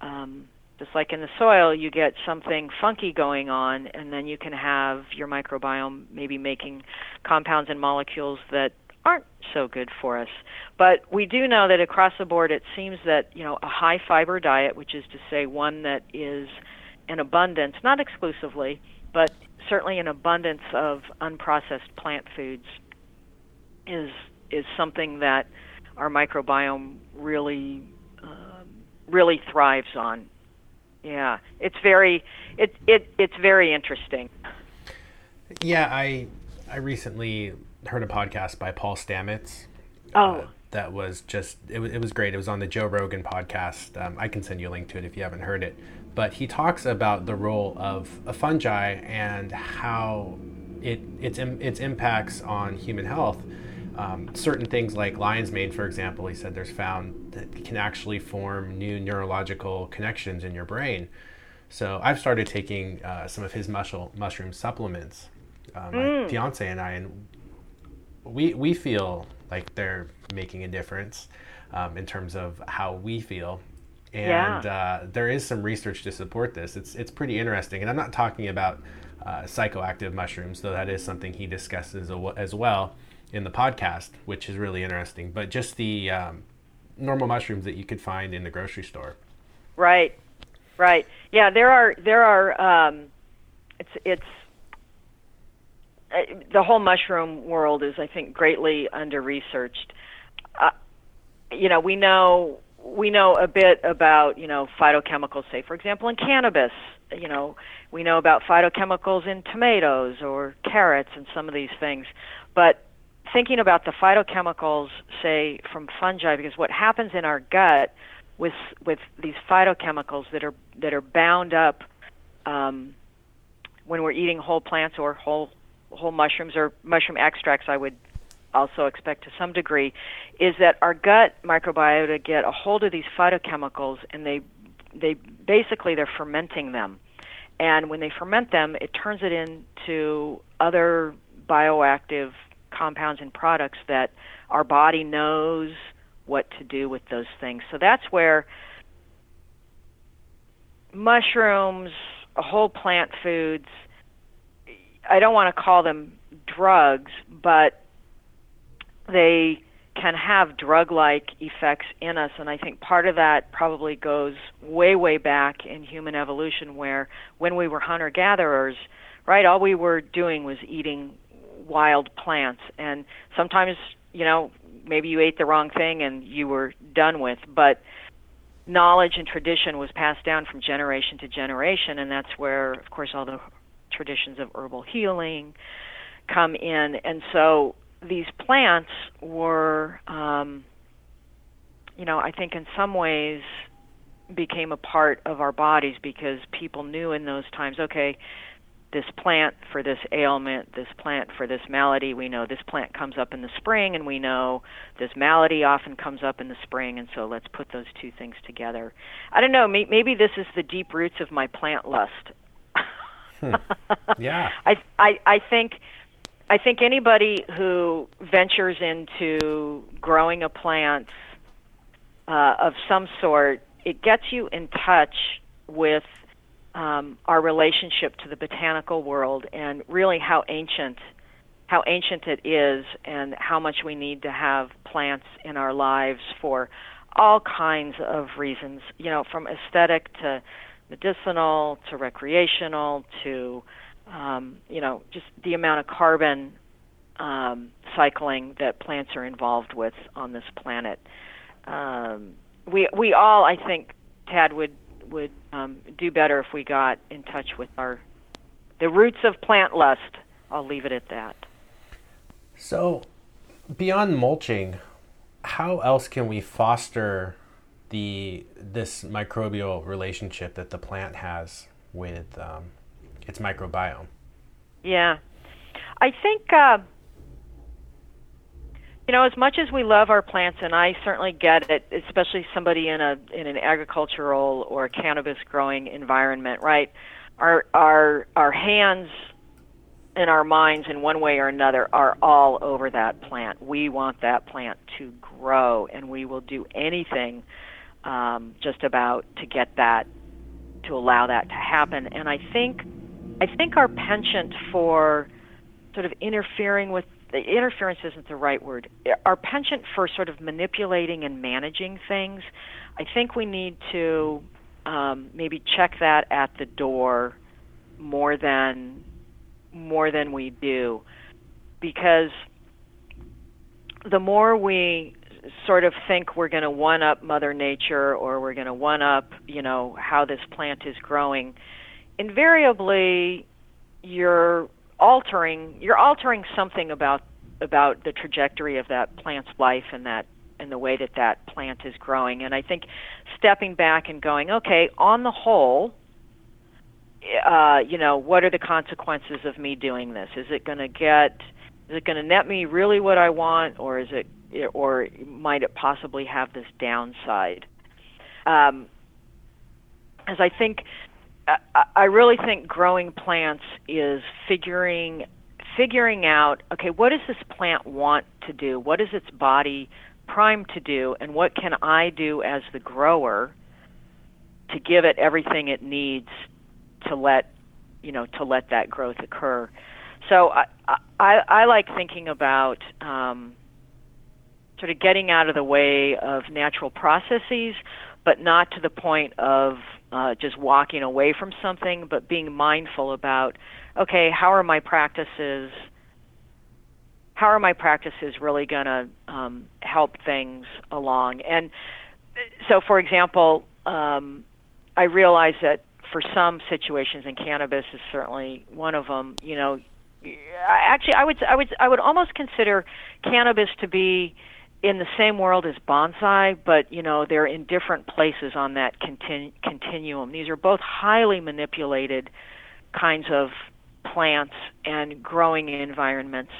um, just like in the soil, you get something funky going on, and then you can have your microbiome maybe making compounds and molecules that aren't so good for us. But we do know that across the board, it seems that you know a high fiber diet, which is to say one that is an abundance, not exclusively, but certainly an abundance of unprocessed plant foods, is is something that our microbiome really um, really thrives on. Yeah, it's very it it it's very interesting. Yeah, I I recently heard a podcast by Paul Stamets. Oh, uh, that was just it was, it was great. It was on the Joe Rogan podcast. Um, I can send you a link to it if you haven't heard it. But he talks about the role of a fungi and how it its its impacts on human health. Um, certain things like lion's mane, for example, he said there's found that can actually form new neurological connections in your brain. So I've started taking uh, some of his mushroom mushroom supplements. Uh, my mm. fiance and I, and we we feel like they're making a difference um, in terms of how we feel. And yeah. uh, there is some research to support this. It's it's pretty interesting, and I'm not talking about uh, psychoactive mushrooms, though that is something he discusses as well in the podcast, which is really interesting. But just the um, normal mushrooms that you could find in the grocery store. Right, right. Yeah, there are there are. Um, it's it's uh, the whole mushroom world is, I think, greatly under researched. Uh, you know, we know we know a bit about you know phytochemicals, say for example in cannabis. You know, we know about phytochemicals in tomatoes or carrots and some of these things, but thinking about the phytochemicals, say from fungi, because what happens in our gut with with these phytochemicals that are that are bound up um, when we're eating whole plants or whole whole mushrooms or mushroom extracts, I would also expect to some degree, is that our gut microbiota get a hold of these phytochemicals and they they basically they're fermenting them. And when they ferment them, it turns it into other bioactive compounds and products that our body knows what to do with those things. So that's where mushrooms, whole plant foods, I don't want to call them drugs, but they can have drug like effects in us. And I think part of that probably goes way, way back in human evolution, where when we were hunter gatherers, right, all we were doing was eating wild plants. And sometimes, you know, maybe you ate the wrong thing and you were done with. But knowledge and tradition was passed down from generation to generation. And that's where, of course, all the traditions of herbal healing come in. And so these plants were, um, you know, I think in some ways became a part of our bodies because people knew in those times, okay, this plant for this ailment, this plant for this malady. We know this plant comes up in the spring, and we know this malady often comes up in the spring, and so let's put those two things together. I don't know, maybe this is the deep roots of my plant lust. hmm. (laughs) Yeah. I, I, I think I think anybody who ventures into growing a plant uh, of some sort, it gets you in touch with um, our relationship to the botanical world and really how ancient how ancient it is and how much we need to have plants in our lives for all kinds of reasons you know from aesthetic to medicinal to recreational to um, you know, just the amount of carbon um, cycling that plants are involved with on this planet. Um, we we all, I think, Tad would would um, do better if we got in touch with our the roots of plant lust. I'll leave it at that. So, beyond mulching, how else can we foster the this microbial relationship that the plant has with um, its microbiome. Yeah, I think uh, you know as much as we love our plants, and I certainly get it, especially somebody in a in an agricultural or cannabis growing environment, right? Our our our hands and our minds in one way or another are all over that plant. We want that plant to grow, and we will do anything um, just about to get that to allow that to happen. And I think I think our penchant for sort of interfering with the interference isn't the right word. Our penchant for sort of manipulating and managing things, I think we need to um, maybe check that at the door more than more than we do, because the more we sort of think we're going to one up Mother Nature or we're going to one up, you know, how this plant is growing, invariably you're altering you're altering something about about the trajectory of that plant's life and that and the way that that plant is growing. And I think stepping back and going, okay, on the whole, uh, you know, what are the consequences of me doing this? Is it going to get, is it going to net me really what I want, or is it, or might it possibly have this downside? Um, as I think, I, really think growing plants is figuring figuring out okay what does this plant want to do what is its body primed to do and what can i do as the grower to give it everything it needs to let you know to let that growth occur. So I I, I like thinking about um, sort of getting out of the way of natural processes, but not to the point of uh, just walking away from something, but being mindful about okay, how are my practices? How are my practices really going to um, help things along? And so, for example, um, I realize that for some situations, and cannabis is certainly one of them. You know, actually, I would I would I would almost consider cannabis to be in the same world as bonsai, but you know they're in different places on that continu- continuum. These are both highly manipulated kinds of plants and growing environments,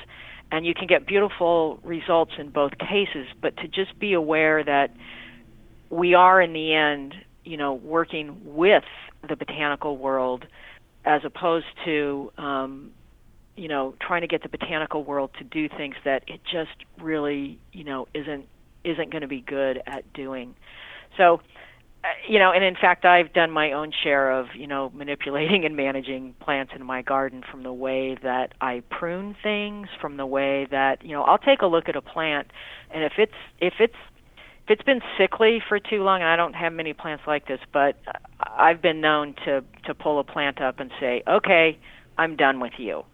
and you can get beautiful results in both cases. But to just be aware that we are in the end, you know, working with the botanical world as opposed to um, you know trying to get the botanical world to do things that it just really you know isn't isn't going to be good at doing so uh, you know and in fact I've done my own share of you know (laughs) manipulating and managing plants in my garden from the way that I prune things from the way that you know I'll take a look at a plant and if it's if it's if it's been sickly for too long, and I don't have many plants like this, but I've been known to to pull a plant up and say, "Okay, I'm done with you.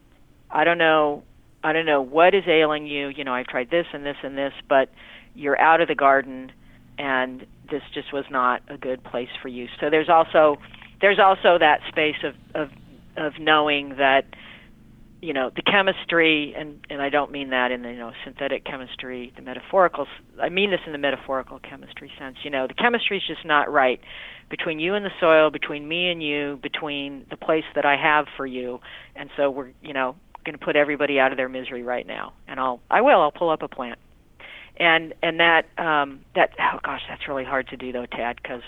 I don't know, I don't know what is ailing you. You know, I've tried this and this and this, but you're out of the garden, and this just was not a good place for you." So there's also there's also that space of of of knowing that you know the chemistry and and I don't mean that in the you know synthetic chemistry the metaphorical I mean this in the metaphorical chemistry sense you know the chemistry is just not right between you and the soil between me and you between the place that I have for you and so we're you know going to put everybody out of their misery right now and I'll I will I'll pull up a plant and and that um that oh gosh that's really hard to do though Tad because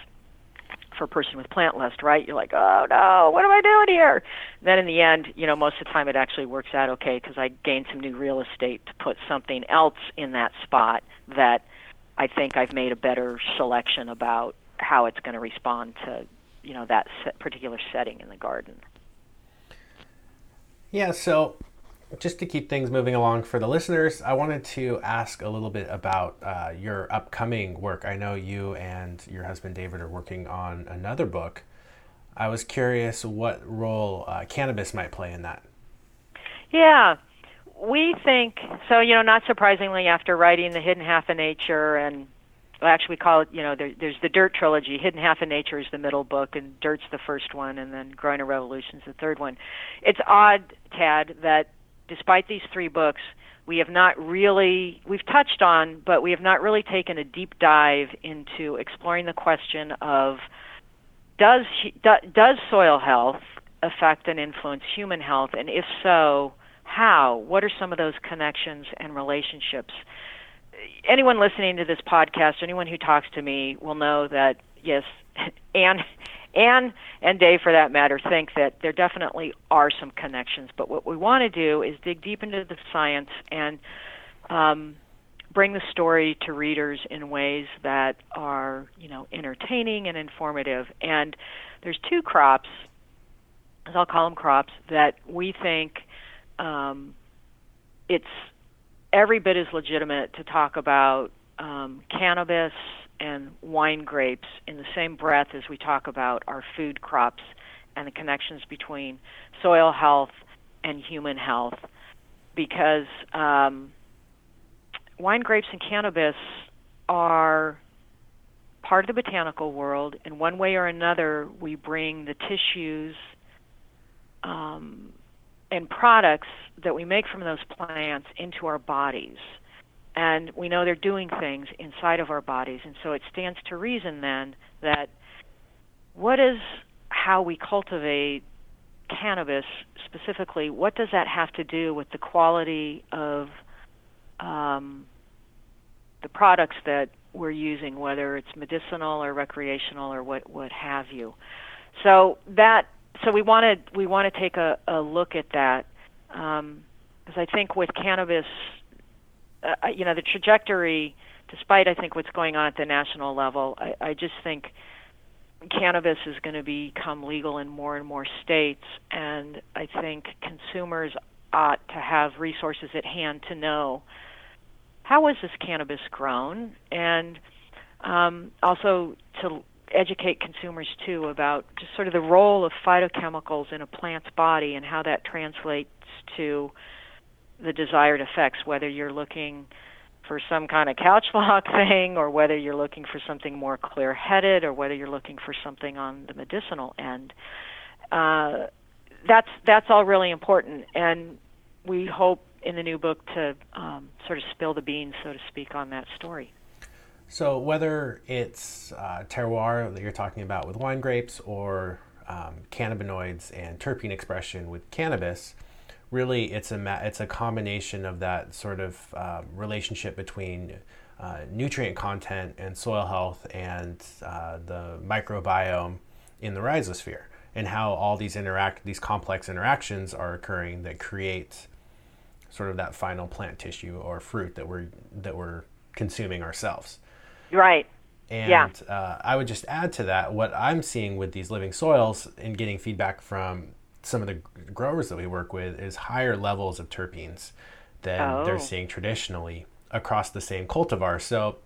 for a person with plant lust, right? You're like, oh no, what am I doing here? Then in the end, you know, most of the time it actually works out okay because I gained some new real estate to put something else in that spot that I think I've made a better selection about how it's going to respond to, you know, that particular setting in the garden. Yeah, so just to keep things moving along for the listeners, I wanted to ask a little bit about uh, your upcoming work. I know you and your husband David are working on another book. I was curious what role uh, cannabis might play in that. Yeah, we think so. You know, not surprisingly, after writing the Hidden Half of Nature and well, actually we call it you know there, there's the dirt trilogy hidden half of nature is the middle book and dirt's the first one and then growing a revolution is the third one it's odd tad that despite these three books, we have not really we've touched on, but we have not really taken a deep dive into exploring the question of does does soil health affect and influence human health, and if so, how? What are some of those connections and relationships? Anyone listening to this podcast, anyone who talks to me, will know that yes, (laughs) Anne and and Dave for that matter think that there definitely are some connections. But what we want to do is dig deep into the science and um, bring the story to readers in ways that are you know entertaining and informative. And there's two crops, as I'll call them crops, that we think um, it's every bit as legitimate to talk about um, cannabis and wine grapes in the same breath as we talk about our food crops and the connections between soil health and human health because um, wine grapes and cannabis are part of the botanical world. In one way or another, we bring the tissues um, and products that we make from those plants into our bodies and we know they're doing things inside of our bodies. And so it stands to reason then that what is how we cultivate cannabis specifically, what does that have to do with the quality of um, the products that we're using, whether it's medicinal or recreational or what what have you? So that so we wanted we want to take a, a look at that because um, I think with cannabis, uh, you know, the trajectory, despite I think what's going on at the national level, I, I just think cannabis is going to become legal in more and more states, and I think consumers ought to have resources at hand to know how is this cannabis grown, and um, also to educate consumers too about just sort of the role of phytochemicals in a plant's body and how that translates to the desired effects, whether you're looking for some kind of couch lock (laughs) thing or whether you're looking for something more clear headed or whether you're looking for something on the medicinal end. Uh, that's that's all really important and we hope in the new book to um, sort of spill the beans, so to speak, on that story. So whether it's uh, terroir that you're talking about with wine grapes or um, cannabinoids and terpene expression with cannabis, really it's a it's a combination of that sort of uh, relationship between uh, nutrient content and soil health and uh, the microbiome in the rhizosphere and how all these interact these complex interactions are occurring that create sort of that final plant tissue or fruit that we're that we're consuming ourselves. Right. And yeah. uh, I would just add to that what I'm seeing with these living soils and getting feedback from some of the growers that we work with is higher levels of terpenes than oh. they're seeing traditionally across the same cultivar. So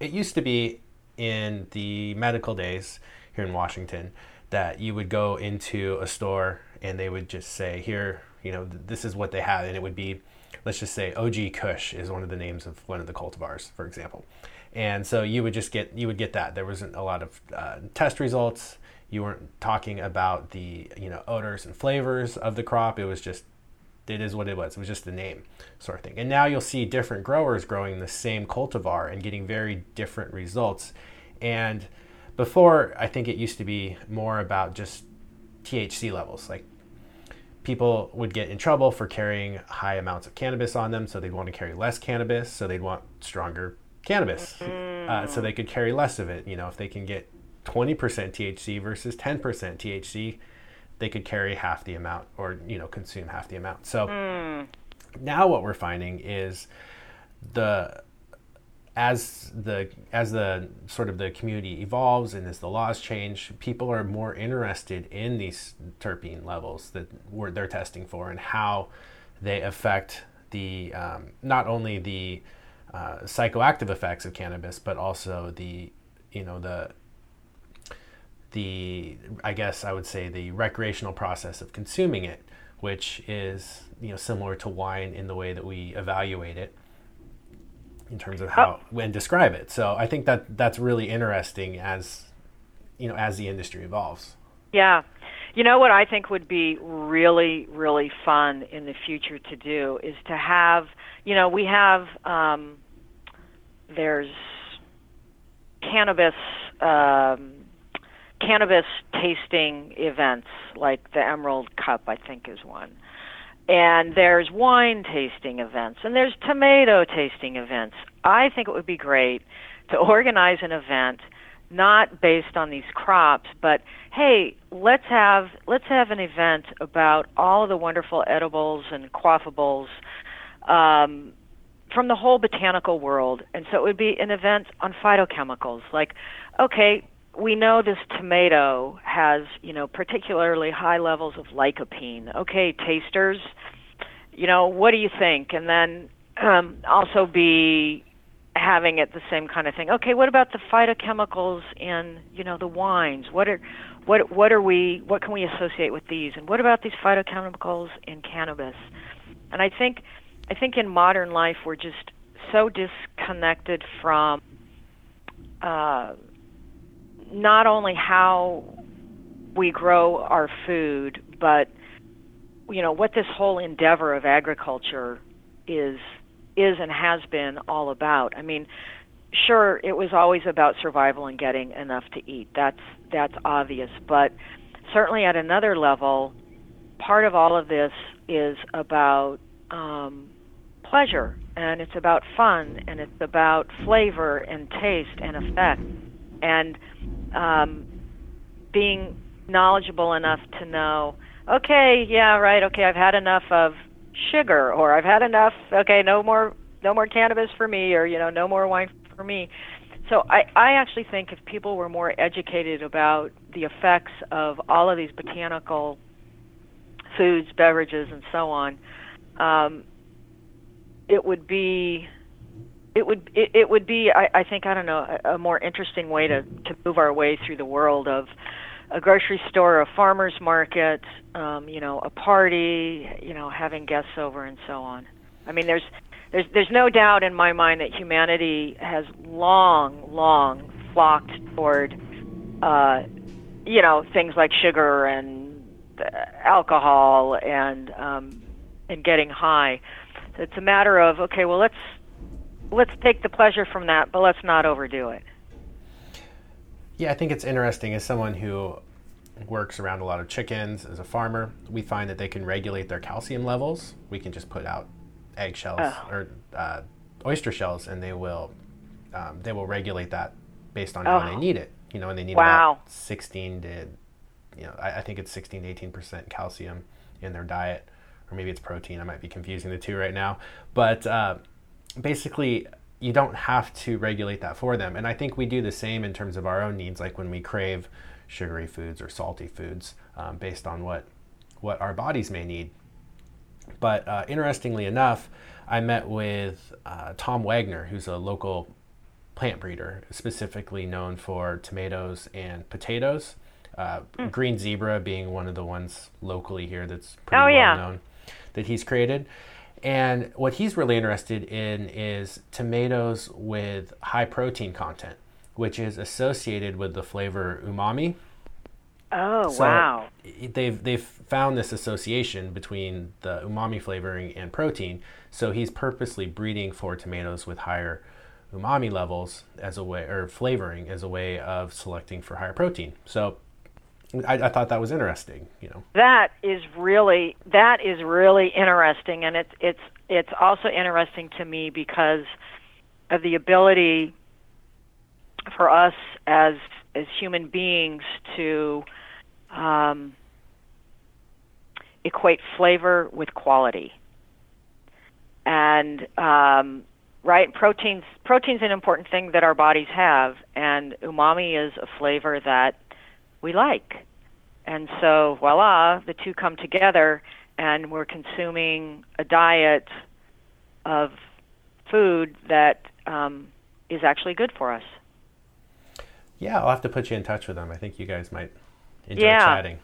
it used to be in the medical days here in Washington that you would go into a store and they would just say, here, you know, this is what they have. And it would be, let's just say OG Kush is one of the names of one of the cultivars, for example. And so you would just get, you would get that. There wasn't a lot of uh, test results you weren't talking about the you know odors and flavors of the crop. It was just it is what it was. It was just the name sort of thing. And now you'll see different growers growing the same cultivar and getting very different results. And before, I think it used to be more about just THC levels. Like people would get in trouble for carrying high amounts of cannabis on them, so they'd want to carry less cannabis, so they'd want stronger cannabis, uh, so they could carry less of it. You know, if they can get 20% THC versus 10% THC, they could carry half the amount or you know consume half the amount. So mm. now what we're finding is the as the as the sort of the community evolves and as the laws change, people are more interested in these terpene levels that we're, they're testing for and how they affect the um, not only the uh, psychoactive effects of cannabis, but also the you know the the I guess I would say the recreational process of consuming it, which is you know similar to wine in the way that we evaluate it in terms of how and describe it. So I think that that's really interesting as you know as the industry evolves. Yeah. You know what I think would be really, really fun in the future to do is to have, you know, we have, um, there's cannabis um, cannabis tasting events, like the Emerald Cup, I think is one. And there's wine tasting events, and there's tomato tasting events. I think it would be great to organize an event not based on these crops, but hey, let's have let's have an event about all of the wonderful edibles and quaffables um, from the whole botanical world. And so it would be an event on phytochemicals, like okay, we know this tomato has, you know, particularly high levels of lycopene. Okay, tasters, you know, what do you think? And then um, also be having it the same kind of thing. Okay, what about the phytochemicals in, you know, the wines? What are what what are we what can we associate with these? And what about these phytochemicals in cannabis? And I think I think in modern life we're just so disconnected from uh, not only how we grow our food, but you know what this whole endeavor of agriculture is is and has been all about. I mean, sure, it was always about survival and getting enough to eat. That's that's obvious, but certainly at another level, part of all of this is about um, pleasure and it's about fun and it's about flavor and taste and effect and um, being knowledgeable enough to know okay yeah right okay i've had enough of sugar or i've had enough okay no more no more cannabis for me or you know no more wine for me. So i i actually think if people were more educated about the effects of all of these botanical foods beverages and so on um, it would be it would it, it would be I, I think I don't know a, a more interesting way to to move our way through the world of a grocery store, a farmer's market, um, you know, a party, you know, having guests over and so on. I mean, there's there's there's no doubt in my mind that humanity has long, long flocked toward, uh, you know, things like sugar and uh, alcohol and um, and getting high. It's a matter of okay, well let's let's take the pleasure from that, but let's not overdo it. Yeah, I think it's interesting as someone who works around a lot of chickens as a farmer, we find that they can regulate their calcium levels. We can just put out eggshells oh. or uh, oyster shells, and they will um, they will regulate that based on oh. how they need it. You know, and they need wow. about 16 to you know I, I think it's 16 to 18 percent calcium in their diet or maybe it's protein. I might be confusing the two right now. But uh, basically, you don't have to regulate that for them. And I think we do the same in terms of our own needs, like when we crave sugary foods or salty foods um, based on what, what our bodies may need. But uh, interestingly enough, I met with uh, Tom Wagner, who's a local plant breeder, specifically known for tomatoes and potatoes. Uh, mm. Green Zebra being one of the ones locally here that's pretty oh, well yeah. known that he's created. And what he's really interested in is tomatoes with high protein content, which is associated with the flavor umami. Oh, so wow. They've they've found this association between the umami flavoring and protein. So he's purposely breeding for tomatoes with higher umami levels as a way or flavoring as a way of selecting for higher protein. So I, I, thought that was interesting. You know, that is really that is really interesting, and it's it's it's also interesting to me because of the ability for us as as human beings to um, equate flavor with quality, and um, right proteins proteins an important thing that our bodies have, and umami is a flavor that we like. And so, voila, the two come together, and we're consuming a diet of food that um, is actually good for us. Yeah, I'll have to put you in touch with them. I think you guys might enjoy yeah. chatting.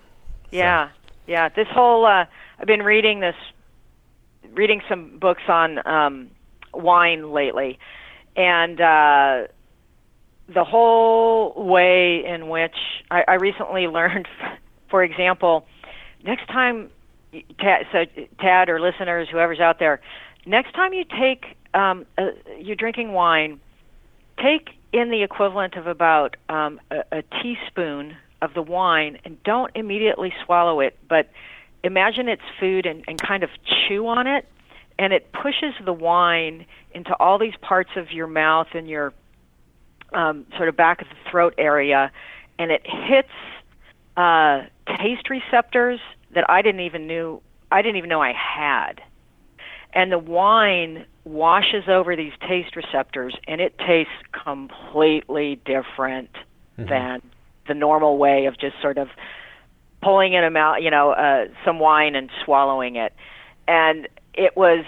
So. Yeah, yeah. This whole uh, I've been reading this, reading some books on um, wine lately, and uh, the whole way in which I, I recently (laughs) learned, for example, next time, Tad, so Tad or listeners, whoever's out there, next time you take, um, uh, you're drinking wine, take in the equivalent of about um, a, a teaspoon of the wine and don't immediately swallow it, but imagine it's food and, and kind of chew on it, and it pushes the wine into all these parts of your mouth and your um, sort of back of the throat area, and it hits uh, taste receptors that I didn't even knew I didn't even know I had. And the wine washes over these taste receptors, and it tastes completely different mm-hmm. than the normal way of just sort of pulling in a mouth, you know, uh, some wine and swallowing it. And it was,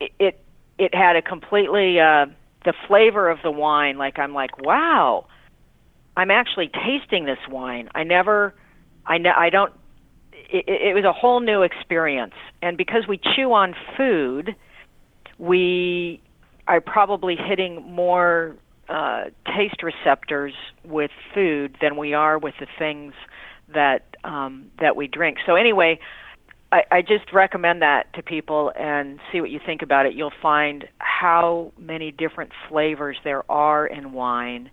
it, it, it had a completely uh, the flavor of the wine like i'm like wow i'm actually tasting this wine i never i ne- i don't it, it was a whole new experience and because we chew on food we are probably hitting more uh, taste receptors with food than we are with the things that um, that we drink. So anyway, I, just recommend that to people and see what you think about it. You'll find how many different flavors there are in wine,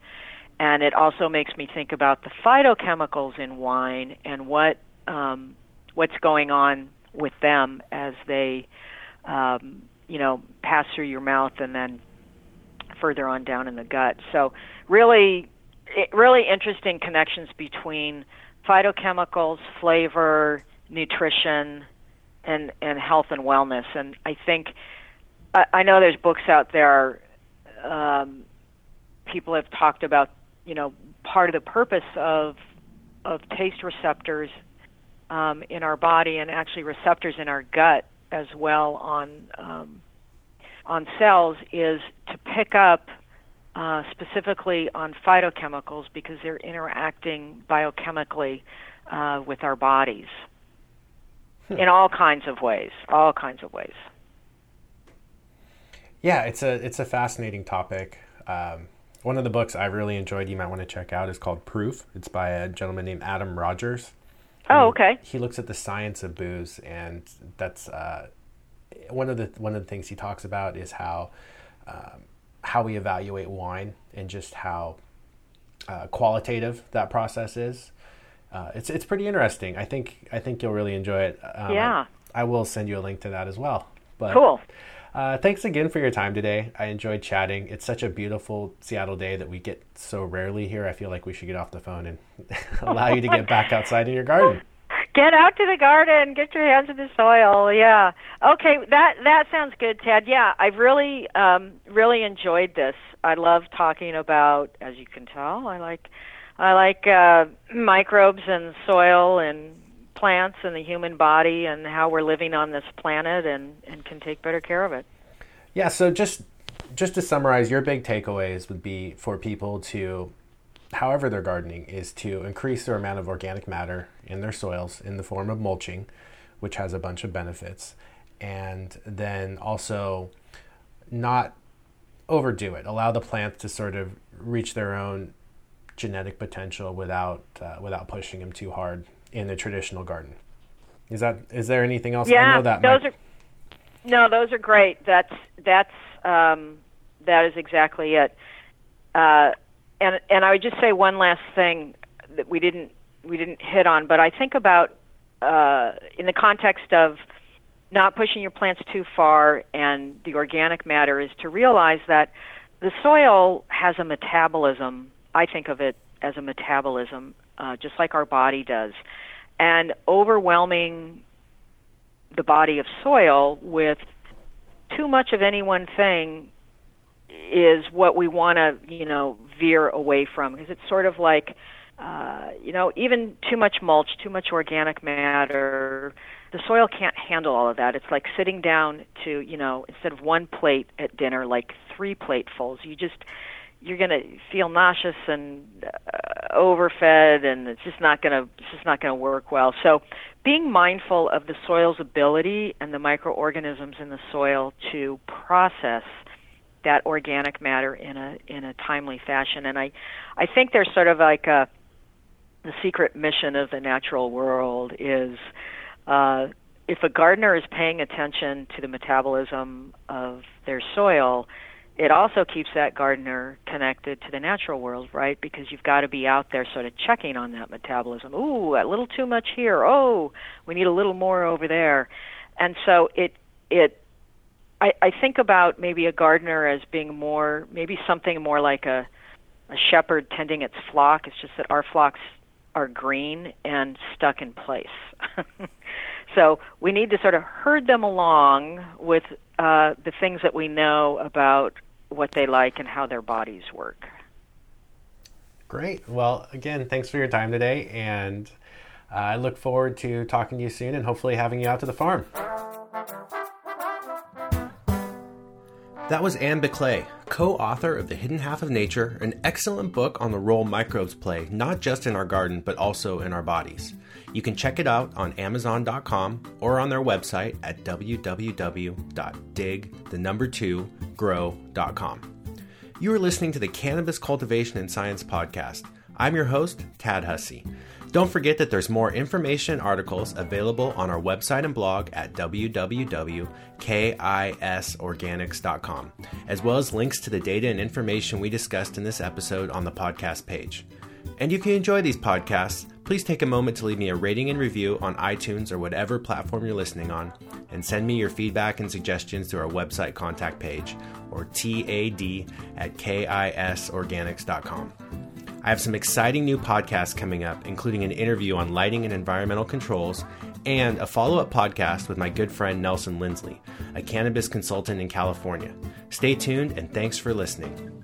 and it also makes me think about the phytochemicals in wine and what um, what's going on with them as they, um, you know, pass through your mouth and then further on down in the gut. So really, it, really interesting connections between phytochemicals, flavor, nutrition, and and health and wellness. And I think I, I know there's books out there. Um, people have talked about you know part of the purpose of of taste receptors um, in our body and actually receptors in our gut as well on um, on cells is to pick up uh, specifically on phytochemicals because they're interacting biochemically uh, with our bodies. In all kinds of ways. All kinds of ways. Yeah, it's a it's a fascinating topic. Um, one of the books I really enjoyed, you might want to check out, is called Proof. It's by a gentleman named Adam Rogers. Oh, okay. He looks at the science of booze, and that's uh, one of the one of the things he talks about is how um, how we evaluate wine and just how uh, qualitative that process is. Uh, it's it's pretty interesting. I think I think you'll really enjoy it. Um, yeah. I, I, will send you a link to that as well. But, cool. Uh, thanks again for your time today. I enjoyed chatting. It's such a beautiful Seattle day that we get so rarely here. I feel like we should get off the phone and (laughs) allow you to get back (laughs) outside in your garden get out to the garden, get your hands in the soil. Yeah. Okay, that that sounds good, Ted. Yeah, I've really um really enjoyed this. I love talking about as you can tell, I like I like uh microbes and soil and plants and the human body and how we're living on this planet and and can take better care of it. Yeah, so just just to summarize, your big takeaways would be for people to however they're gardening, is to increase their amount of organic matter in their soils in the form of mulching, which has a bunch of benefits, and then also not overdo it. Allow the plants to sort of reach their own genetic potential without uh, without pushing them too hard in the traditional garden. Is that is there anything else? Yeah, those might... are no, those are great. That's that's um, that is exactly it. Uh, and and I would just say one last thing that we didn't we didn't hit on, but I think about uh, in the context of not pushing your plants too far and the organic matter is to realize that the soil has a metabolism. I think of it as a metabolism, uh, just like our body does, and overwhelming the body of soil with too much of any one thing is what we want to, you know, veer away from because it's sort of like, uh, you know, even too much mulch, too much organic matter, the soil can't handle all of that. It's like sitting down to, you know, instead of one plate at dinner, like three platefuls. You just you're going to feel nauseous and uh, overfed and it's just not going to it's just not going to work well. So being mindful of the soil's ability and the microorganisms in the soil to process that organic matter in a in a timely fashion. And I I think there's sort of like a the secret mission of the natural world is uh, if a gardener is paying attention to the metabolism of their soil, it also keeps that gardener connected to the natural world, right? Because you've got to be out there sort of checking on that metabolism. Ooh, a little too much here. Oh, we need a little more over there. And so it it I, I think about maybe a gardener as being more, maybe something more like a, a shepherd tending its flock. It's just that our flocks are green and stuck in place. (laughs) so we need to sort of herd them along with uh, the things that we know about what they like and how their bodies work. Great. Well, again, thanks for your time today, and uh, I look forward to talking to you soon and hopefully having you out to the farm. That was Anne Biklé, co author of The Hidden Half of Nature, an excellent book on the role microbes play, not just in our garden, but also in our bodies. You can check it out on Amazon.com or on their website at www.dig, the number two, grow.com. You are listening to the Cannabis Cultivation and Science Podcast. I'm your host, Tad Hussey. Don't forget that there's more information articles available on our website and blog at www.kisorganics.com, as well as links to the data and information we discussed in this episode on the podcast page. And if you enjoy these podcasts, please take a moment to leave me a rating and review on iTunes or whatever platform you're listening on, and send me your feedback and suggestions through our website contact page or TAD at kisorganics.com. I have some exciting new podcasts coming up, including an interview on lighting and environmental controls and a follow up podcast with my good friend Nelson Lindsley, a cannabis consultant in California. Stay tuned and thanks for listening.